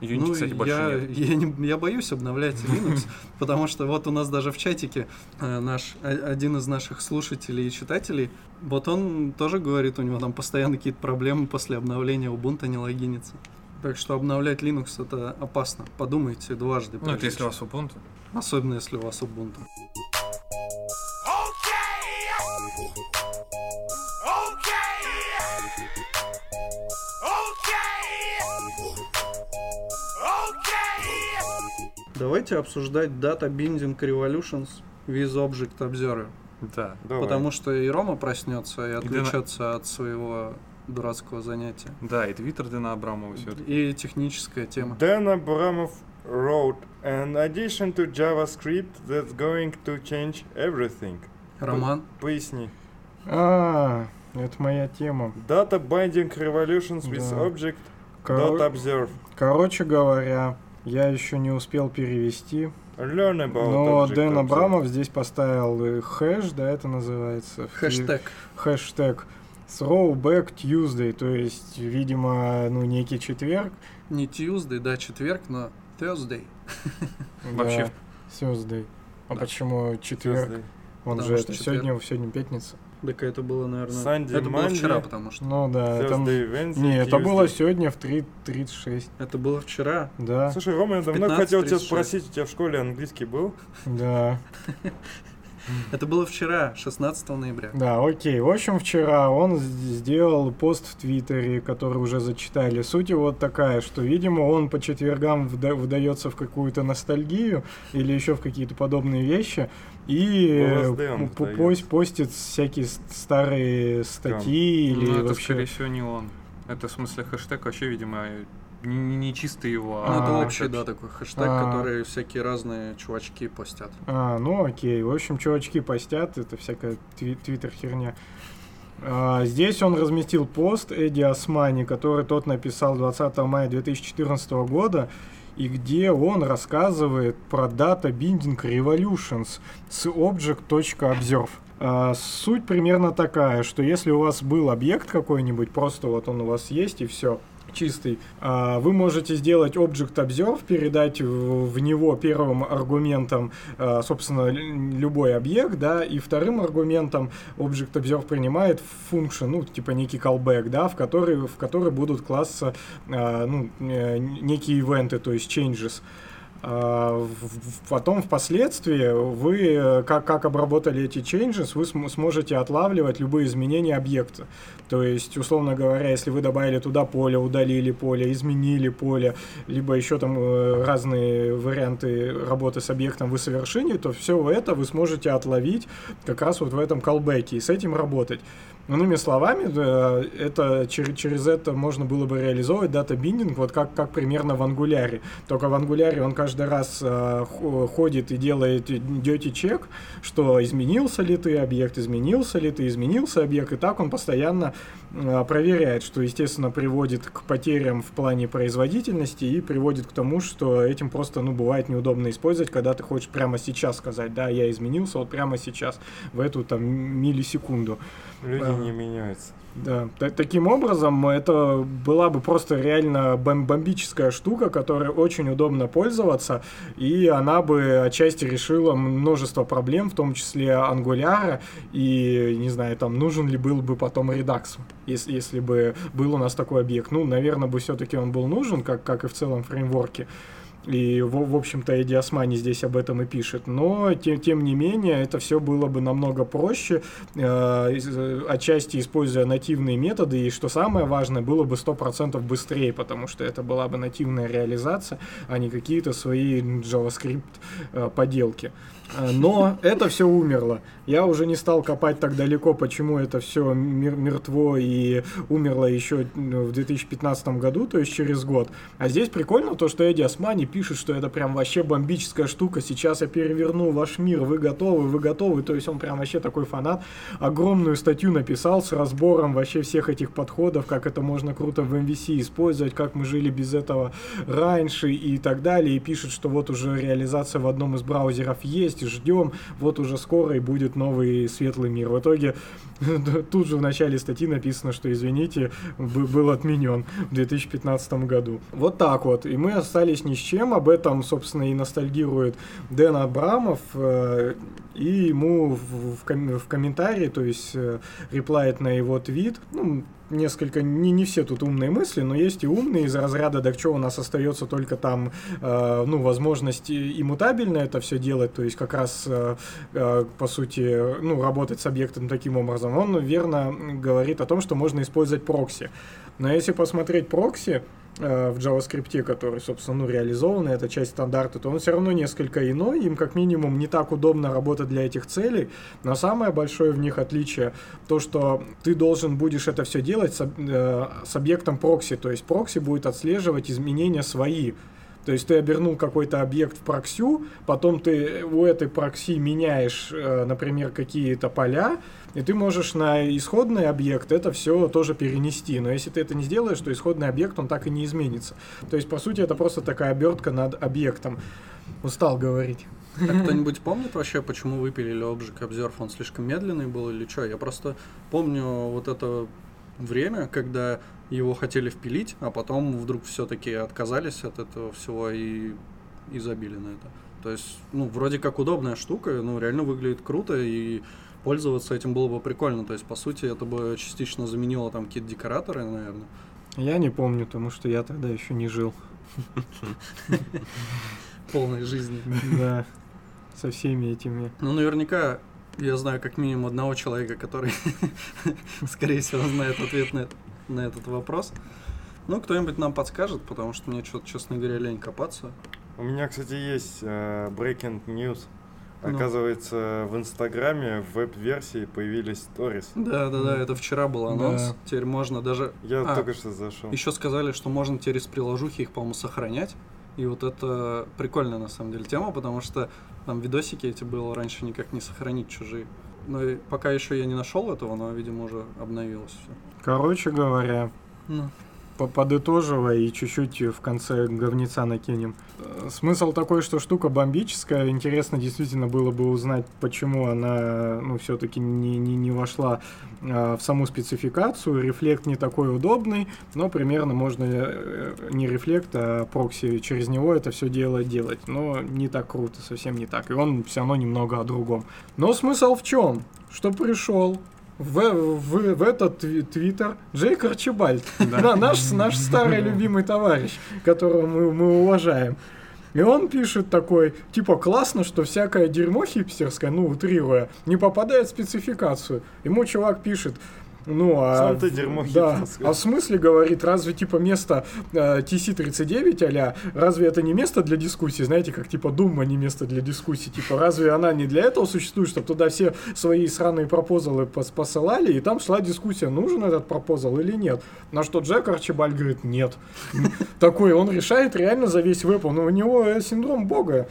Unity, ну, кстати, больше я, нет. Я, не- я боюсь обновлять Linux, потому что вот у нас даже в чатике э, наш, о- один из наших слушателей и читателей, вот он тоже говорит, у него там постоянно какие-то проблемы после обновления Ubuntu не логинится. Так что обновлять Linux это опасно. Подумайте дважды. Ну, это если у вас. Ubuntu. Особенно если у вас Ubuntu. Давайте обсуждать Data Binding Revolutions with Object Observer. Да. Давай. Потому что и Рома проснется и Дана- отвлечется от своего дурацкого занятия. Да, и твиттер Дэна Абрамова все И техническая тема. Dan Abramov wrote an addition to JavaScript that's going to change everything. Роман, Поясни. А, это моя тема. Data Binding Revolutions with Да. Object Dot Observe. Короче говоря, я еще не успел перевести, но Дэн. Абрамов здесь поставил э, хэш, да, это называется. хэштег. Хэштег Throwback Tuesday, то есть, видимо, ну, некий четверг. Не Tuesday, да, четверг, но Thursday. Вообще. Thursday. А почему четверг? Он же это сегодня, сегодня пятница. Так это было, наверное... Sunday, это было Monday. вчера, потому что... Ну да, это... Wednesday, Не, это было сегодня в 3.36. Это было вчера. Да, Слушай, Рома, я давно 15:36. хотел тебя спросить, у тебя в школе английский был? да. Это было вчера, 16 ноября. Да, окей. В общем, вчера он сделал пост в Твиттере, который уже зачитали. Суть его вот такая, что, видимо, он по четвергам вда- вдается в какую-то ностальгию или еще в какие-то подобные вещи и э, пост- постит всякие старые статьи или Ну, это, вообще... скорее всего, не он. Это, в смысле, хэштег вообще, видимо, не, не- чисто его, Ну, это А, общий, да, такой хэштег, А. который всякие разные чувачки постят. А, ну окей. В общем, чувачки постят, это всякая тви- твиттер херня. А, здесь он разместил пост Эдди Османи, который тот написал 20 мая 2014 года, и где он рассказывает про Data Binding Revolutions с Object.observe. А, суть примерно такая, что если у вас был объект какой-нибудь, просто вот он у вас есть и все, чистый, а, вы можете сделать Object Observe, передать в, него первым аргументом, а, собственно, любой объект, да, и вторым аргументом Object Observe принимает function, ну, типа некий callback, да, в который, в который будут класса, а, ну, э, некие ивенты, то есть changes. А, Потом впоследствии вы, как, как обработали эти changes, вы см- сможете отлавливать любые изменения объекта. То есть, условно говоря, если вы добавили туда поле, удалили поле, изменили поле, либо еще там э, разные варианты работы с объектом вы совершили, то все это вы сможете отловить как раз вот в этом колбеке и с этим работать. Иными словами, это через, через это можно было бы реализовывать дата биндинг, вот как, как примерно в ангуляре. Только в ангуляре он каждый раз э, хо- ходит и делает идете чек, что изменился ли ты объект, изменился ли ты, изменился объект, и так он постоянно э, проверяет, что, естественно, приводит к потерям в плане производительности и приводит к тому, что этим просто, ну, бывает неудобно использовать, когда ты хочешь прямо сейчас сказать, да, я изменился вот прямо сейчас, в эту там миллисекунду. Люди А. не меняются. Да, та- таким образом, это была бы просто реально бом- бомбическая штука, которой очень удобно пользоваться, и она бы отчасти решила множество проблем, в том числе ангуляра, и, не знаю, там, нужен ли был бы потом редакс, если, если бы был у нас такой объект. Ну, наверное, бы все-таки он был нужен, как, как и в целом фреймворке. И, в, в общем-то, Эдди Османи здесь об этом и пишет. Но, тем, тем не менее, это все было бы намного проще, э, отчасти используя нативные методы, и, что самое важное, было бы 100% быстрее, потому что это была бы нативная реализация, а не какие-то свои JavaScript э, поделки. Э, но это все умерло. Я уже не стал копать так далеко, почему это все мертво и умерло еще в 2015 году, то есть через год. А здесь прикольно то, что Эдди Османи пишет, что это прям вообще бомбическая штука. Сейчас я переверну ваш мир, вы готовы, вы готовы. То есть он прям вообще такой фанат. Огромную статью написал с разбором вообще всех этих подходов, как это можно круто в MVC использовать, как мы жили без этого раньше и так далее. И пишет, что вот уже реализация в одном из браузеров есть, есть, ждем, вот уже скоро и будет новый светлый мир. В итоге тут же в начале статьи написано, что, извините, был отменен в 2015 году. Вот так вот. И мы остались ни с чем. Об этом, собственно, и ностальгирует Дэн Абрамов. И ему в, в, в комментарии, то есть э, реплает на его твит, ну, несколько, не, не все тут умные мысли, но есть и умные из разряда, так что у нас остается только там, э, ну, возможность иммутабельно это все делать, то есть как раз, э, э, по сути, ну, работать с объектом таким образом. Он верно говорит о том, что можно использовать прокси. Но если посмотреть прокси, в JavaScript, который, собственно, ну, реализован, это часть стандарта, то он все равно несколько иной, им как минимум не так удобно работать для этих целей, но самое большое в них отличие то, что ты должен будешь это все делать с, э, с объектом прокси, то есть прокси будет отслеживать изменения свои, то есть ты обернул какой-то объект в проксю, потом ты у этой прокси меняешь, э, например, какие-то поля, и ты можешь на исходный объект это все тоже перенести. Но если ты это не сделаешь, то исходный объект, он так и не изменится. То есть, по сути, это просто такая обертка над объектом. Устал говорить. А кто-нибудь помнит вообще, почему выпилили Object Observe? Он слишком медленный был или что? Я просто помню вот это время, когда его хотели впилить, а потом вдруг все-таки отказались от этого всего и, и забили на это. То есть, ну, вроде как удобная штука, ну, реально выглядит круто, и пользоваться этим было бы прикольно. То есть, по сути, это бы частично заменило там какие-то декораторы, наверное. Я не помню, потому что я тогда еще не жил. Полной жизни. Да, со всеми этими. Ну, наверняка я знаю как минимум одного человека, который, скорее всего, знает ответ на, на этот вопрос. Ну, кто-нибудь нам подскажет, потому что мне что-то, честно говоря, лень копаться. У меня, кстати, есть uh, breaking news. Ну. Оказывается, в Инстаграме в веб-версии появились сторис. Да, да, да, это вчера был анонс. Да. Теперь можно даже. Я а, только что зашел. Еще сказали, что можно через приложухи их, по-моему, сохранять. И вот это прикольная на самом деле тема, потому что там видосики эти было раньше никак не сохранить чужие. Но пока еще я не нашел этого, но, видимо, уже обновилось все. Короче говоря, ну подытоживая и чуть-чуть в конце говнеца накинем. Э, смысл такой, что штука бомбическая. Интересно действительно было бы узнать, почему она ну, все-таки не, не, не вошла э, в саму спецификацию. Рефлект не такой удобный, но примерно можно э, не рефлект, а прокси через него это все дело делать. Но не так круто, совсем не так. И он все равно немного о другом. Но смысл в чем? Что пришел, в, в, в этот твиттер Джейк Арчибальд, да. наш, наш старый любимый товарищ, которого мы, мы уважаем. И он пишет такой, типа, классно, что всякое дерьмо хипстерское, ну, утрируя, не попадает в спецификацию. Ему чувак пишет, ну, а... Сам ты дерьмо да. А в смысле, говорит, разве типа место э, TC-39 а разве это не место для дискуссии? Знаете, как типа Дума не место для дискуссии. Типа, разве она не для этого существует, чтобы туда все свои сраные пропозалы пос посылали, и там шла дискуссия, нужен этот пропозал или нет. На что Джек Арчибальд говорит, нет. Такой, он решает реально за весь веб, но у него синдром бога.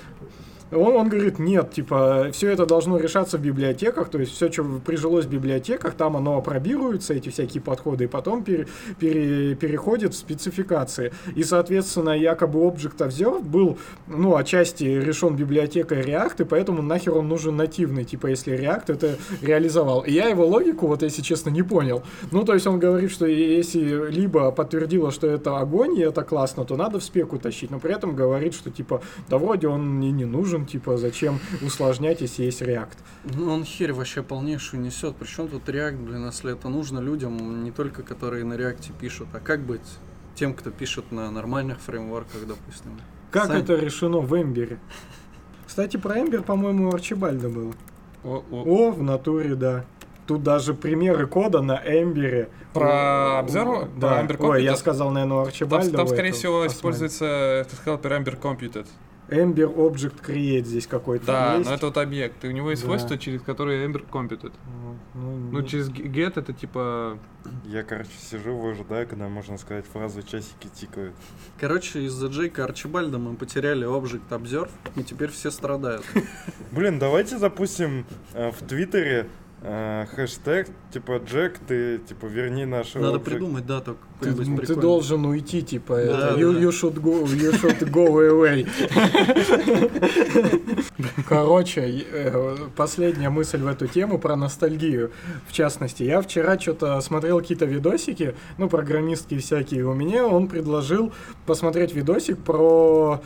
Он, он говорит, нет, типа, все это должно решаться в библиотеках, то есть все, что прижилось в библиотеках, там оно пробируется, эти всякие подходы, и потом пере, пере, переходит в спецификации. И, соответственно, якобы Object Observed был, ну, отчасти решен библиотекой React, и поэтому нахер он нужен нативный, типа, если React это реализовал. И я его логику, вот если честно, не понял. Ну, то есть он говорит, что если либо подтвердило, что это огонь, и это классно, то надо в спеку тащить, но при этом говорит, что, типа, да вроде он мне не нужен, типа, зачем усложнять, если есть React? Ну, он херь вообще полнейшую несет. Причем тут React, блин, если это нужно людям, не только которые на React пишут, а как быть тем, кто пишет на нормальных фреймворках, допустим? Как Сань. это решено в Эмбере? Кстати, про Эмбер, по-моему, у Арчибальда было. О, о. О, в натуре, да. Тут даже примеры кода на Эмбере. Про О, Observer? Да. Про Ember Ой, я сказал, наверное, у Там, Арчибальда. там, у скорее всего, используется этот helper Ember Computed. Ember Object Create здесь какой-то Да, есть. но это вот объект. И у него есть Да. свойства, через которые Ember Computed. Ну, Ну, не- через г- get это типа... Я, короче, сижу, выжидаю, когда можно сказать фразу «часики тикают». Короче, из-за Джейка Арчибальда мы потеряли Object Observe, и теперь все страдают. Блин, давайте запустим э, в Твиттере э, хэштег, типа, Джек, ты, типа, верни наш Надо object». придумать, да, только Ты, ты прикольный. должен уйти, типа, это, да, you, да. you should go, you should go away. Короче, э, последняя мысль в эту тему про ностальгию. В частности, я вчера что-то смотрел какие-то видосики, ну, программистские всякие. У меня он предложил посмотреть видосик про...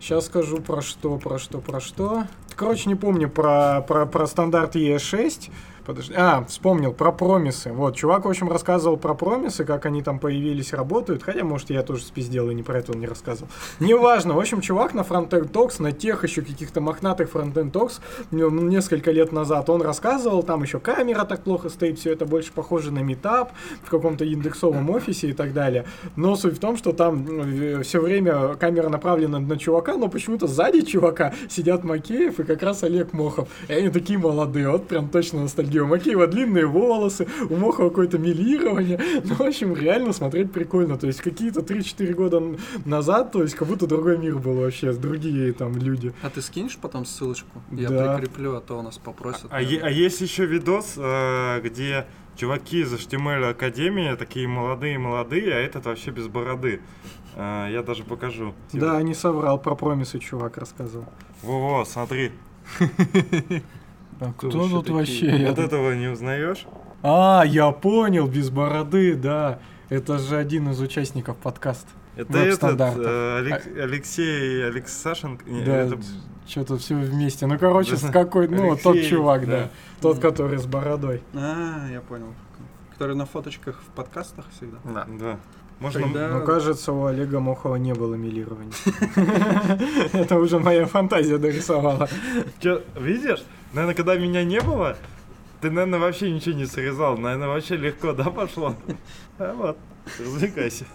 Сейчас скажу про что, про что, про что. Короче, не помню про, про, про стандарт ES6. Подожди. А, вспомнил, про промисы. Вот, чувак, в общем, рассказывал про промисы, как они там появились, работают. Хотя, может, я тоже спиздел и не про это он не рассказывал. Неважно. В общем, чувак на Frontend Talks, на тех еще каких-то мохнатых Frontend Talks, м, несколько лет назад он рассказывал, там еще камера так плохо стоит, все это больше похоже на метап в каком-то индексовом офисе и так далее. Но суть в том, что там все время камера направлена на чувака, но почему-то сзади чувака сидят Макеев и как раз Олег Мохов. И они такие молодые, вот прям точно ностальгия. У Макеева длинные волосы, у Мохова какое-то милирование. Ну, в общем, реально смотреть прикольно. То есть какие-то 3-4 года назад, то есть как будто другой мир был вообще, другие там люди. А ты скинешь потом ссылочку? Я Да. прикреплю, а то у нас попросят. А, е- а есть еще видос, э, где чуваки из HTML Академии такие молодые-молодые, а этот вообще без бороды. Э, я даже покажу. Да, не соврал, про промисы чувак рассказывал. Во-во, смотри. А кто тут вообще? Вот этого не узнаешь? А, я понял, без бороды, да. Это же один из участников подкаста. Это этот э, Алек- Алексей Алексашенко. не, Да, это- что-то все вместе. Ну, короче, с какой, ну, тот Алексей, чувак, да. да. Тот, который с бородой. А, я понял. Который на фоточках в подкастах всегда. Да. Да. Можно Тогда- Ну, кажется, у Олега Мохова не было милирования. Это уже моя фантазия дорисовала. Чё, видишь? Наверное, когда меня не было, ты, наверное, вообще ничего не срезал. Наверное, вообще легко, да, пошло? А вот, развлекайся.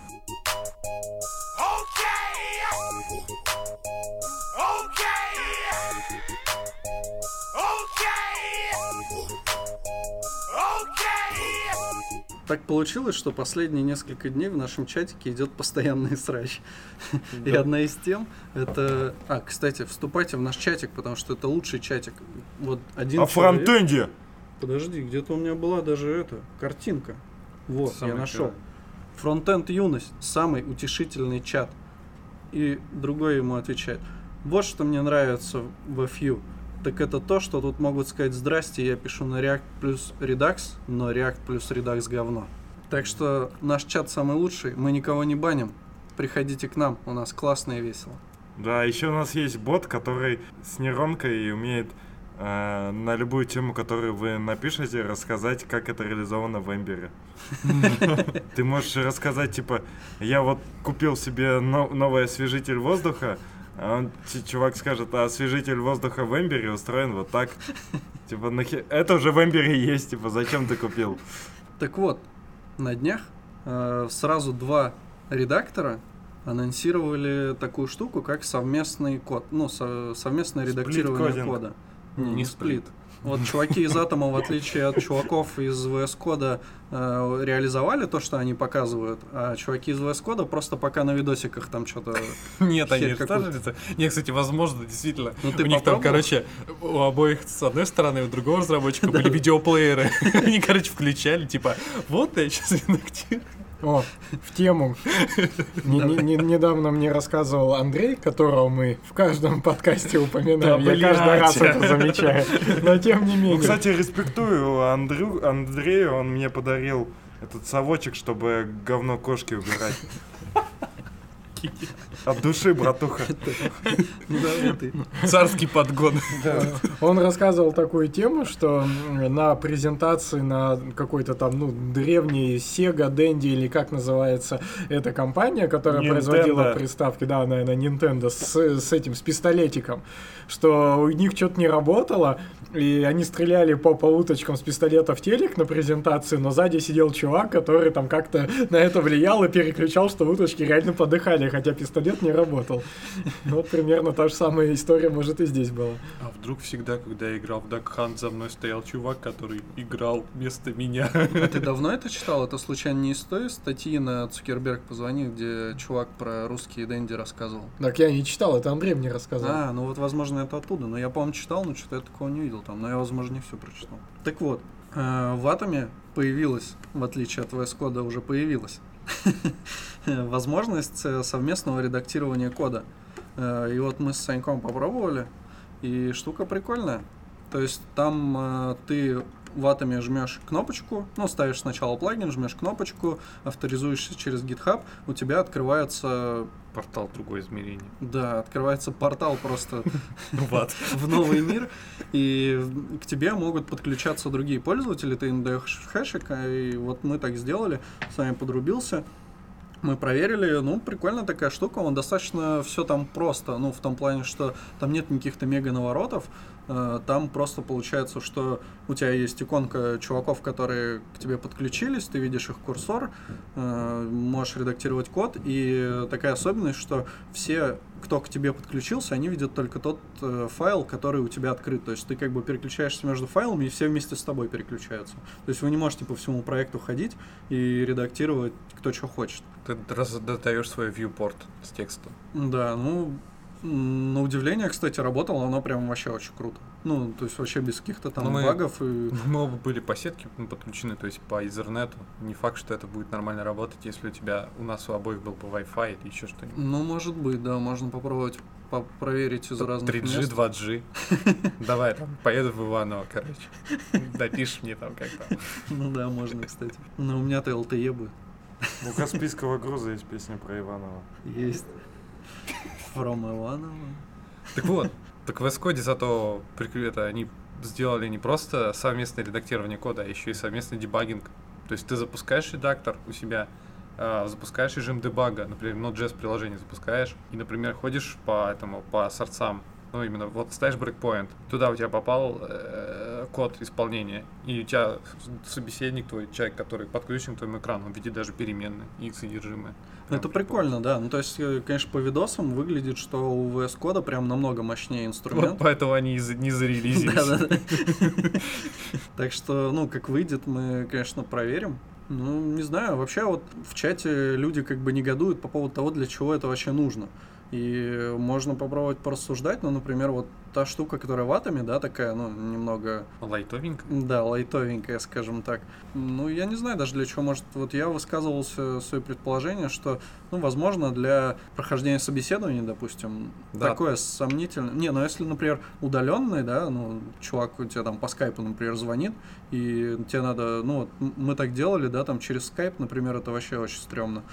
Так получилось, что последние несколько дней в нашем чатике идет постоянный срач. И одна из тем это... А, кстати, вступайте в наш чатик, потому что это лучший чатик. Вот один О человек- фронтенде! Подожди, где-то у меня была даже эта картинка. Вот, Самый я нашел. Фронтенд юность самый утешительный чат. И другой ему отвечает. Вот что мне нравится в FU. Так это то, что тут могут сказать здрасте, я пишу на React плюс Redux, но React плюс Redux говно. Так что наш чат самый лучший, мы никого не баним. Приходите к нам, у нас классно и весело. Да, еще у нас есть бот, который с нейронкой умеет э, на любую тему, которую вы напишете, рассказать, как это реализовано в Эмбере. Ты можешь рассказать, типа, я вот купил себе но- новый освежитель воздуха, а он, чувак скажет, а освежитель воздуха в Эмбере устроен вот так. Типа, нахер... Это уже в Эмбере есть, типа, зачем ты купил? Так вот, на днях э, сразу два редактора анонсировали такую штуку, как совместный код, ну, со- совместное редактирование кода. Не, не сплит. Вот чуваки из Атома, в отличие от чуваков из VS Кода, э, реализовали то, что они показывают, а чуваки из VS Кода просто пока на видосиках там что-то... Нет, они рассказывают. Нет, кстати, возможно, действительно. Ну, ты у них там, короче, у обоих с одной стороны, у другого разработчика были видеоплееры. Они, короче, включали, типа, вот я сейчас редактирую. О, в тему. Не- не- не- недавно мне рассказывал Андрей, которого мы в каждом подкасте упоминаем. Я каждый раз это замечаю. Но тем не менее. Ну, кстати, респектую Андрею, он мне подарил этот совочек, чтобы говно кошки убирать. От души, братуха. Царский подгон. Он рассказывал такую тему, что на презентации на какой-то там, ну, древней Sega, Dendy или как называется эта компания, которая Nintendo. производила приставки, да, наверное, Nintendo, с, с этим, с пистолетиком, что у них что-то не работало, и они стреляли по, по уточкам с пистолета в телек на презентации, но сзади сидел чувак, который там как-то на это влиял и переключал, что уточки реально подыхали, хотя пистолет не работал. Вот примерно та же самая история, может, и здесь была. А вдруг всегда, когда я играл в Duck Hunt, за мной стоял чувак, который играл вместо меня. А ты давно это читал? Это случайно не из той статьи на Цукерберг позвони, где чувак про русские Дэнди рассказывал? Так я не читал, это Андрей мне рассказал. А, ну вот, возможно, это оттуда. Но я, по-моему, читал, но что-то я такого не видел там. Но я, возможно, не все прочитал. Так вот, э, в Атоме появилась, в отличие от VS Code, уже появилась возможность э, совместного редактирования кода. Э, И вот мы с Саньком попробовали, и штука прикольная. То есть там э, ты в атоме жмешь кнопочку, ну, ставишь сначала плагин, жмешь кнопочку, авторизуешься через GitHub, у тебя открывается, Портал другое измерение. да, открывается портал просто в новый мир, и к тебе могут подключаться другие пользователи, ты им даешь хэшик, а и вот мы так сделали, с вами подрубился, мы проверили, ну, прикольная такая штука, он достаточно все там просто, ну, в том плане, что там нет никаких-то мега наворотов, там просто получается, что у тебя есть иконка чуваков, которые к тебе подключились, ты видишь их курсор, э, можешь редактировать код, и такая особенность, что все, кто к тебе подключился, они видят только тот э, файл, который у тебя открыт, то есть ты как бы переключаешься между файлами, и все вместе с тобой переключаются. То есть вы не можете по всему проекту ходить и редактировать кто что хочет. Ты раз- даешь свой viewport с текстом. Да, ну, на удивление, кстати, работало, оно прям вообще очень круто. Ну, то есть вообще без каких-то там Ну, мы- багов и... Мы оба были по сетке ну, подключены, то есть по Ethernet. Не факт, что это будет нормально работать, если у тебя, у нас у обоих был бы Wi-Fi или еще что-нибудь. Ну, может быть, да, можно попробовать по- проверить из разных 3G, мест. 2G. Давай там, поеду в Иваново, короче. Допишешь мне там как там. Ну да, можно, кстати. Но у меня-то LTE будет. У Каспийского груза есть песня про Иванова. Есть. From Иванова. Так вот, так в Эскоде зато это они сделали не просто совместное редактирование кода, а еще и совместный дебагинг. То есть ты запускаешь редактор у себя, а, запускаешь режим дебага, например, Node.js приложение запускаешь, и, например, ходишь по этому, по сорцам, ну, именно, вот ставишь брейкпоинт, туда у тебя попал э, код исполнения, и у тебя собеседник твой, человек, который подключен к твоему экрану, он видит даже переменные и их содержимое. Ну, Это прикольно, да. Ну, то есть, э, конечно, по видосам выглядит, что у VS Code прям намного мощнее Вот инструмент. поэтому они не зарелизились. Так что, ну, как выйдет, мы, конечно, проверим. Ну, не знаю, вообще вот в чате люди как бы негодуют по поводу того, для чего это вообще нужно. И можно попробовать порассуждать, ну, например, вот та штука, которая в атоме, да, такая, ну, немного Лайтовенько. да, лайтовенькая, скажем так. Ну, я не знаю даже для чего. Может, вот я высказывался свое предположение, что, ну, возможно, для прохождения собеседования, допустим, Да. такое сомнительное. Не, ну если, например, удаленный, да, ну, чувак у тебя там по скайпу, например, звонит, и тебе надо, ну, вот мы так делали, да, там через скайп, например, это вообще очень стрёмно.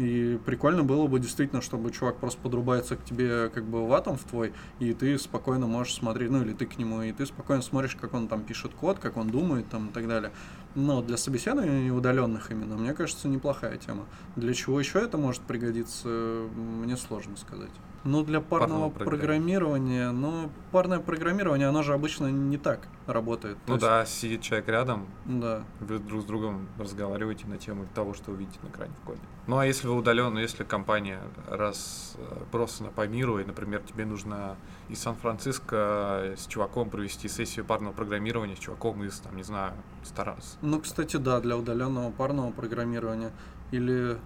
И прикольно было бы действительно, чтобы чувак просто подрубается к тебе как бы в атом в твой, и ты спокойно можешь смотреть, ну или ты к нему, и ты спокойно смотришь, как он там пишет код, как он думает там и так далее. Но для собеседований удаленных именно, мне кажется, неплохая тема. Для чего еще это может пригодиться, мне сложно сказать. Ну, для парного, Парного программирования, но парное программирование, оно же обычно не так работает. Ну есть- да, сидит человек рядом, Да. вы друг с другом разговариваете на тему того, что увидите на экране в коде. Ну а если вы удаленно, если компания разбросана по миру, и, например, тебе нужно из Сан-Франциско с чуваком провести сессию парного программирования, с чуваком из, там, не знаю, из Тараса. Ну, кстати, да, для удаленного парного программирования. Или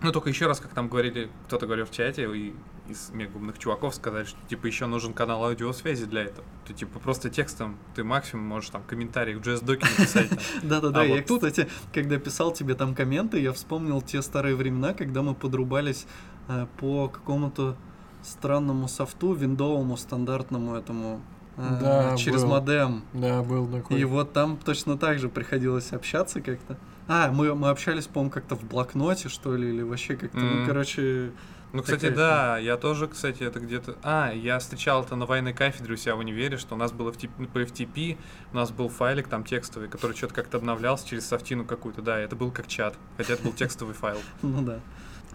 Ну только еще раз, как там говорили, кто-то говорил в чате, и из мегумных чуваков сказали, что типа еще нужен канал аудиосвязи для этого. Ты типа просто текстом, ты максимум можешь там комментарии в JS-доке написать. Да-да-да, А я, тут- кстати, когда писал тебе там комменты, я вспомнил те старые времена, когда мы подрубались э, по какому-то странному софту, виндовому, стандартному этому, э, Да, через был. модем. Да, был такой. И вот там точно так же приходилось общаться как-то. А, мы, мы общались, по-моему, как-то в блокноте, что ли, или вообще как-то, ну, Мгм. короче, Ну, кстати, Такая да, я тоже, кстати, это где-то... А, я встречал это на военной кафедре у себя в универе, что у нас было в, тип... по FTP, у нас был файлик там текстовый, который что-то как-то обновлялся через софтину какую-то, да, это был как чат, хотя это был текстовый файл. Ну да.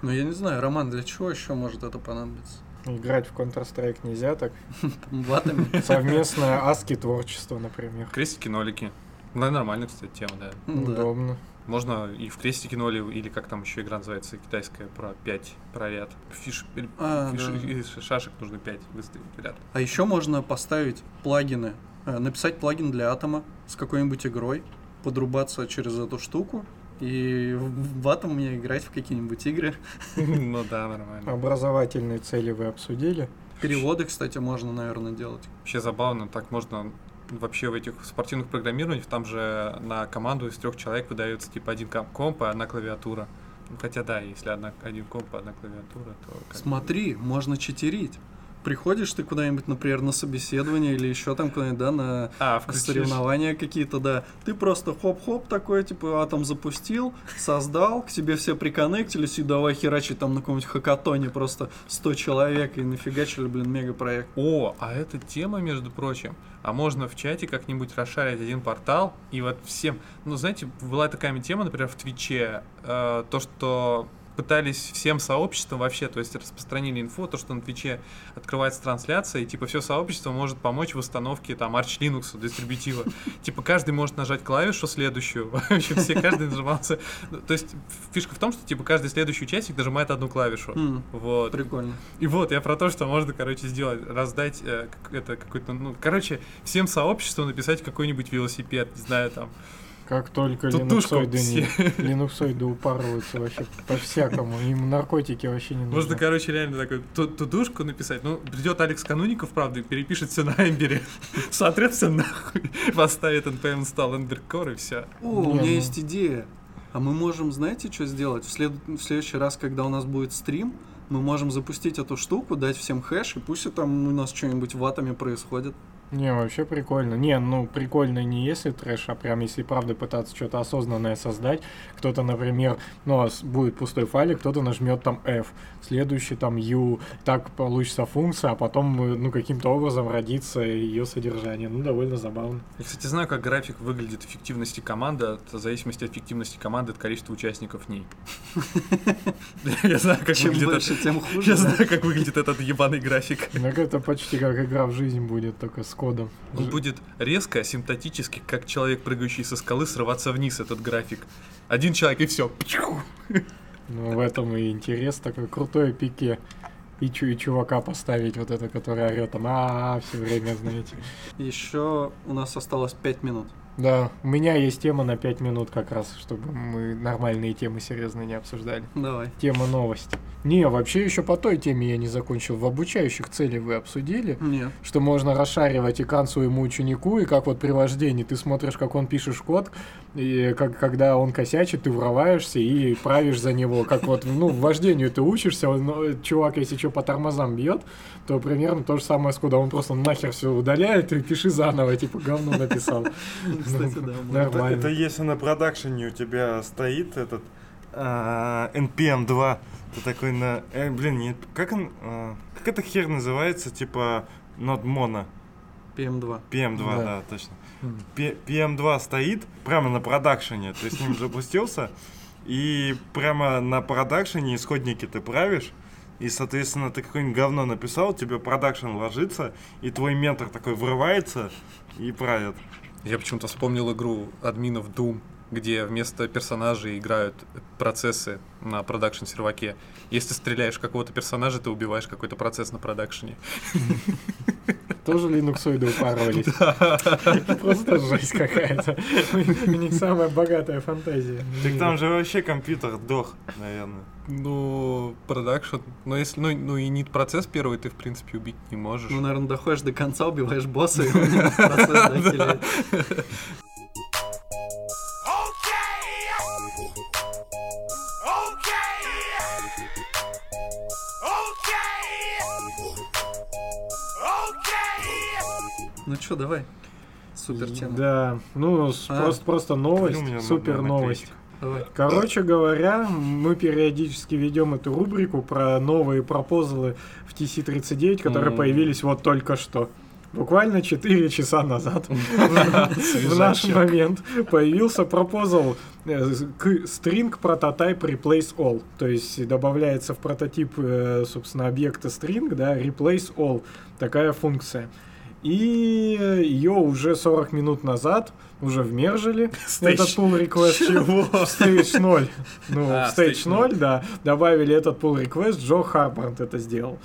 Ну я не знаю, Роман, для чего еще может это понадобиться? Играть в Counter-Strike нельзя так. Ватами? Совместное аски творчество, например. Крестики-нолики. Ну, нормально, кстати, тема. Ну да. Удобно. Можно и в крестики ноли, или как там еще игра называется, китайская, про 5 про ряд. Фиш, или А, фиш- да. из шашек нужно 5 выставить в ряд. А еще можно поставить плагины, э, написать плагин для атома с какой-нибудь игрой, подрубаться через эту штуку и в в атом мне играть в какие-нибудь игры. Ну да, нормально. Образовательные цели вы обсудили. Переводы, кстати, можно, наверное, делать. Вообще забавно, так можно вообще в этих спортивных программированиях, там же на команду из трех человек выдается типа один ком- комп и одна клавиатура. Ну, хотя да, если одна, один комп одна клавиатура, то... как Смотри, можно читерить. Приходишь ты куда-нибудь, например, на собеседование или еще там куда-нибудь, да, на А, включишь. соревнования какие-то, да. Ты просто хоп-хоп такой, типа, атом запустил, создал, к тебе все приконнектились и давай херачить там на каком-нибудь хакатоне просто 100 человек и нафигачили, блин, мегапроект. О, а эта тема, между прочим, а можно в чате как-нибудь расшарить один портал и вот всем... Ну, знаете, была такая тема, например, в Твиче, э, то, что пытались всем сообществом вообще, то есть распространили инфу, то, что на Твиче открывается трансляция, и типа все сообщество может помочь в установке там Arch Linux, дистрибутива. Типа каждый может нажать клавишу следующую, вообще все, каждый нажимался. Ну, То есть фишка в том, что типа каждый следующий участник нажимает одну клавишу. Вот. прикольно. И вот, я про то, что можно, короче, сделать, раздать э, это какой-то, ну, короче, всем сообществу написать какой-нибудь велосипед, не знаю, там. Как только линуксоиды, не, все. линуксоиды упарываются вообще по-всякому. Им наркотики вообще не нужны. Можно, короче, реально такой ту- тудушку написать. Ну, придет Алекс Кануников, правда, и перепишет все на Эмбере. Соответственно, нахуй поставит npm Ember Core и все. О, у меня ну- есть идея. А мы можем, знаете, что сделать? В, след- в следующий раз, когда у нас будет стрим, мы можем запустить эту штуку, дать всем хэш, и пусть там у нас что-нибудь в атоме происходит. Не, вообще прикольно. Не, ну прикольно не если трэш, а прям если правда пытаться что-то осознанное создать. Кто-то, например, ну, а будет пустой файлик, кто-то нажмет там F, следующий там U, так получится функция, а потом, э, ну, каким-то образом родится ее содержание. Ну, довольно забавно. Я, кстати, знаю, как график выглядит эффективности команды, от в зависимости от эффективности команды, от количества участников в ней. Я знаю, как Чем выглядит больше, это- тем хуже. Я знаю, как выглядит этот ебаный график. Так это почти как игра в жизнь будет, только с кодом. Он будет резко, асимптотически, как человек, прыгающий со скалы, срываться вниз, этот график. Один человек, и все. Ну, в этом и интерес такой крутой пике. И, чу- и чувака поставить, вот это, который орет там, а все время, знаете. Еще у нас осталось 5 минут. Да, у меня есть тема на 5 минут как раз, чтобы мы нормальные темы серьезные не обсуждали. Давай. Тема новости. Не, вообще еще по той теме я не закончил. В обучающих целях вы обсудили, Нет. что можно расшаривать экран своему ученику, и как вот при вождении ты смотришь, как он пишешь код, и как, когда он косячит, ты врываешься и правишь за него. Как вот, ну, в вождению ты учишься, он, ну, чувак, если что, по тормозам бьет, то примерно то же самое с кодом. Он просто нахер все удаляет и пиши заново, типа говно написал. Кстати, да. Ну, это если на продакшене у тебя стоит этот а, NPM 2, ты такой на... э, блин, не, как он... а, как эта хер называется? Типа Not Mono. PM2. PM2, да, Да. точно. Мгм. П- PM2 стоит прямо на продакшене, ты с ним запустился, и прямо на продакшене исходники ты правишь, и, соответственно, ты какое-нибудь говно написал, тебе продакшн ложится, и твой ментор такой врывается и правит. Я почему-то вспомнил игру админов Doom, где вместо персонажей играют процессы на продакшн-серваке. Если стреляешь в какого-то персонажа, ты убиваешь какой-то процесс на продакшене. Тоже линуксоиды упарывались. Это просто жесть какая-то. У них самая богатая фантазия. Так там же вообще компьютер дох, наверное. Ну, продакшн. Но если, ну, ну и нит процесс первый ты, в принципе, убить не можешь. Ну, наверное, доходишь до конца, убиваешь босса и он процесс Ну что, давай. Супер тема. Да, ну А. просто, просто новость, супер новость. Давай. Короче говоря, мы периодически ведем эту рубрику про новые пропозалы в TC39, которые М. появились вот только что. Буквально 4 часа назад в наш момент появился пропозал э, к string prototype replace all. То есть добавляется в прототип, э, собственно, объекта string, да, replace all. Такая функция. И ее уже 40 минут назад уже вмержили. Этот pull request в stage 0. Ну, А, в stage stage 0, да. Добавили этот pull request, Джо Харпард это сделал.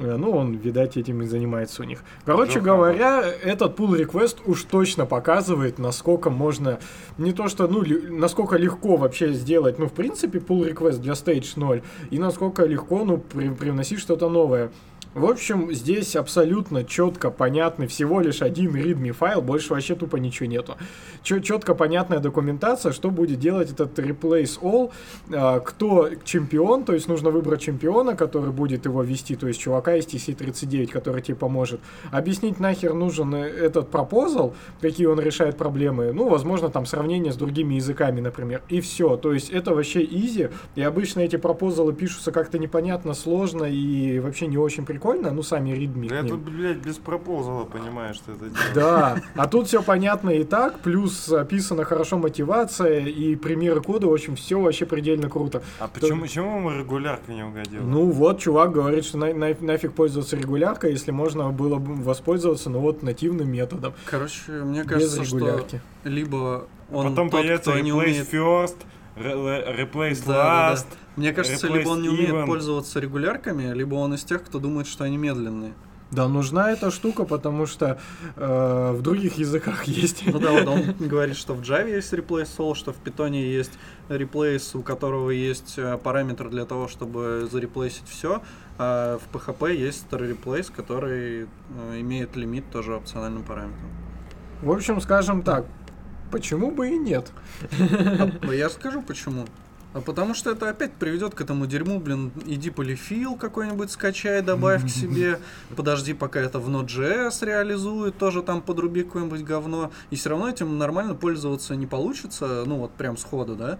Э, Ну, он, видать, этим и занимается у них. Короче Джо говоря, этот pull request уж точно показывает, насколько можно, не то что, ну, насколько легко вообще сделать, ну, в принципе, pull request для stage 0, и насколько легко, ну, при- привносить что-то новое. В общем, здесь абсолютно четко понятный всего лишь один readme файл, больше вообще тупо ничего нету. Четко понятная документация, что будет делать этот replace all, а, кто чемпион, то есть нужно выбрать чемпиона, который будет его вести, то есть чувака из TC39, который тебе поможет. Объяснить нахер нужен э, этот пропозал, какие он решает проблемы, ну, возможно, там сравнение с другими языками, например, и все. То есть это вообще изи, и обычно эти пропозалы пишутся как-то непонятно, сложно и вообще не очень прикольно, ну, сами readme. Да тут, блядь, без пропозала понимаешь, что это делать. Да, а тут все понятно и так, плюс описана хорошо мотивация и примеры кода, в общем, все вообще предельно круто. А почему, почему ему регулярка не угодила? Ну вот, чувак говорит, что на- на- нафиг пользоваться регуляркой, если можно было бы воспользоваться, ну вот, нативным методом, Короче, мне без кажется, что регулярки. либо он Потом тот, появится кто не умеет... first, replace Да, да, last. да. Мне кажется, либо он не умеет even. пользоваться регулярками, либо он из тех, кто думает, что они медленные. Да, нужна эта штука, потому что э, в других языках есть. Ну да, вот он говорит, что в Java есть replace all, что в Python есть replace, у которого есть э, параметр для того, чтобы зареплейсить все, а в PHP есть старый replace, который э, имеет лимит тоже опциональным параметром. В общем, скажем так, почему бы и нет? А Я скажу почему. А потому что это опять приведет к этому дерьму, блин, иди полифил какой-нибудь скачай, добавь к себе, подожди, пока это в Node.js реализует, тоже там подруби какое-нибудь говно, и все равно этим нормально пользоваться не получится, ну вот прям сходу, да,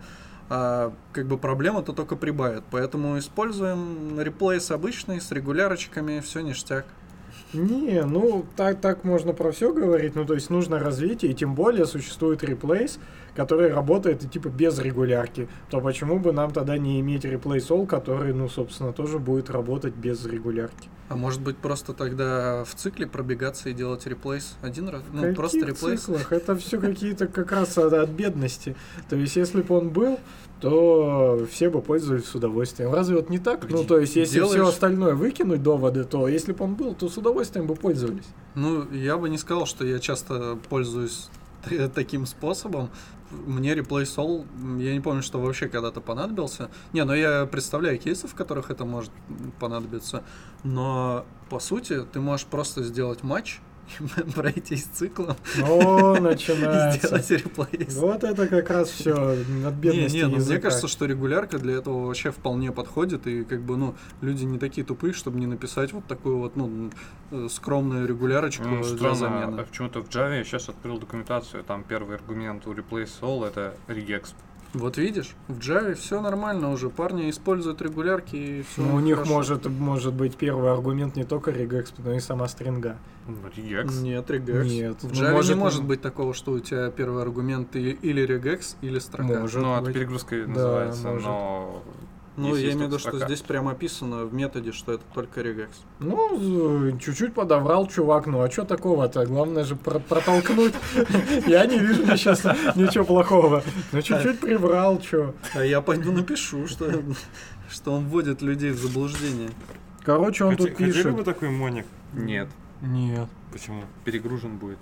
а как бы проблема-то только прибавит, поэтому используем реплейс обычный с регулярочками, все ништяк. Не, ну так, так можно про все говорить, ну то есть нужно развитие, и тем более существует реплейс, который работает и типа без регулярки, то почему бы нам тогда не иметь реплейс all, который, ну собственно, тоже будет работать без регулярки? А может быть просто тогда в цикле пробегаться и делать реплейс один раз? Ну, Каких просто реплейс. циклах? Это все какие-то как раз от, от бедности. То есть, если бы он был, то все бы пользовались с удовольствием. Разве вот не так? Ну, то есть, если все Делаешь- остальное выкинуть доводы, то если бы он был, то с удовольствием бы пользовались. Ну, я бы не сказал, что я часто пользуюсь таким способом. Мне Replace All, м, я не помню, что вообще когда-то понадобился. Не, ну я представляю кейсы, в которых это может понадобиться. Но, по сути, ты можешь просто сделать матч, пройтись циклом О, и начинается. сделать реплейс. Вот это как раз все от Не, бедности не, ну, мне кажется, что регулярка для этого вообще вполне подходит, и как бы, ну, люди не такие тупые, чтобы не написать вот такую вот, ну, э, скромную регулярочку Ну, для замены. а почему-то в Java я сейчас открыл документацию, там первый аргумент у replace all это regex. Вот видишь, в Java все нормально уже, парни используют регулярки и все. Ну, у них может, может быть первый аргумент не только regex, но и сама стринга. Ну, Regex. Нет, regex. Нет, В ну, Java может, не может ну, быть такого, что у тебя первый аргумент и- или regex, или строка. Может ну, это быть. перегрузкой Да, называется, может. но... Ну, я имею в виду, что здесь прямо описано в методе, что это только regex. Ну, чуть-чуть подобрал чувак, ну а что такого-то? Главное же про- протолкнуть. Я не вижу сейчас ничего плохого. Ну, чуть-чуть приврал, что. А я пойду напишу, что, что он вводит людей в заблуждение. Короче, он тут Хотели пишет. бы такой моник? Нет, Нет. Почему? перегружен будет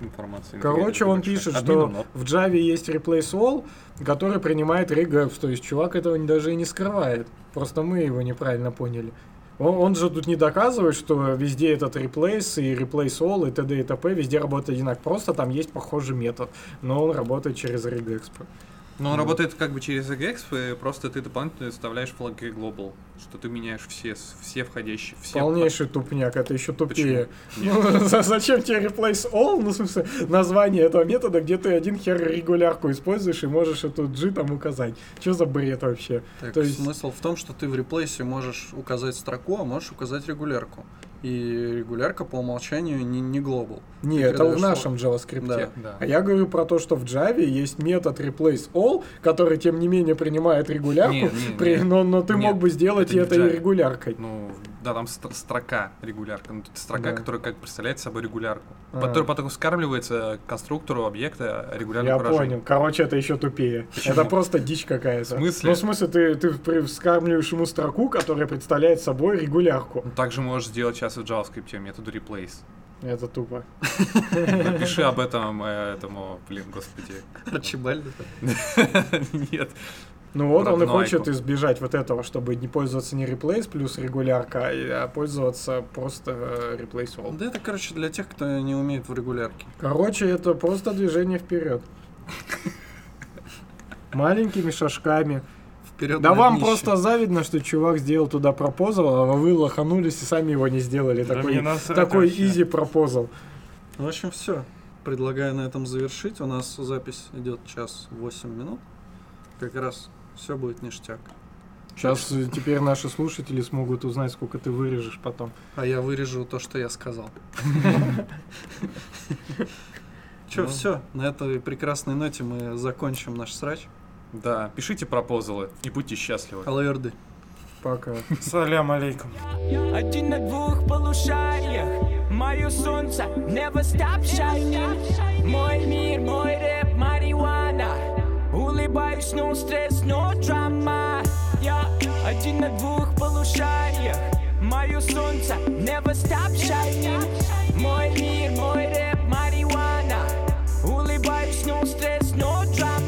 информация. Короче, он пишет, что в Java есть replace all, который принимает regex, то есть чувак этого даже и не скрывает. Просто мы его неправильно поняли. Он, он же тут не доказывает, что везде этот replace и replace all и т.д. и т.п. везде работает одинаково. Просто там есть похожий метод, но он работает через regex. Но он работает как бы через EGEX, и просто ты дополнительно вставляешь флаги Global, что ты меняешь все, все входящие, все. Полнейший тупняк, это еще тупее. Ну, за- зачем тебе replace all? Ну, в смысле, название этого метода, где ты один хер регулярку используешь и можешь эту G там указать. Что за бред вообще? Так, То есть- смысл в том, что ты в реплейсе можешь указать строку, а можешь указать регулярку. И регулярка по умолчанию не, не global. Не, Ты это в нашем флаг. JavaScript. Да. Да. А я говорю про то, что в Java есть метод replace all, который, тем не менее, принимает регулярку, Не, не, при- не. но, но ты Нет, мог бы сделать это в это и регуляркой. Ну, да, там ст- строка регулярка. Ну, строка, Да. которая как представляет собой регулярку. А. Которая потом скармливается конструктору объекта регулярных Я выражений. понял. Короче, это еще тупее. Почему? Это просто дичь какая-то. В смысле? Ну, в смысле, ты, ты вскармливаешь ему строку, которая представляет собой регулярку. Ну, Также можешь сделать сейчас в JavaScript методу replace. Это тупо. Напиши об этом э, этому, блин, господи. Арчибальда. Нет. Ну вот он и хочет избежать вот этого, чтобы не пользоваться не replace плюс регулярка, а а пользоваться просто э, replace all. Да это, короче, для тех, кто не умеет в регулярке. Короче, это просто движение вперед. Маленькими шажками. Вперед Да вам днище. просто завидно, что чувак сделал туда пропозал, а вы лоханулись и сами его не сделали. Да такой такой изи пропозал. В общем, все. Предлагаю на этом завершить. У нас запись идет час 8 минут. Как раз все будет ништяк. Сейчас теперь наши слушатели смогут узнать, сколько ты вырежешь потом. А я вырежу то, что я сказал. Че, Ну. все. На этой прекрасной ноте мы закончим наш срач. Да, пишите пропозалы и будьте счастливы. Алэрды. Пока. Салям алейкум. Один на двух полушариях Мое солнце never stop shining Мой мир, мой рэп, марихуана улыбаюсь, но стресс, но драма Я один на двух полушариях Мое солнце, never stop shining Мой мир, мой рэп, марихуана Улыбаюсь, но стресс, но драма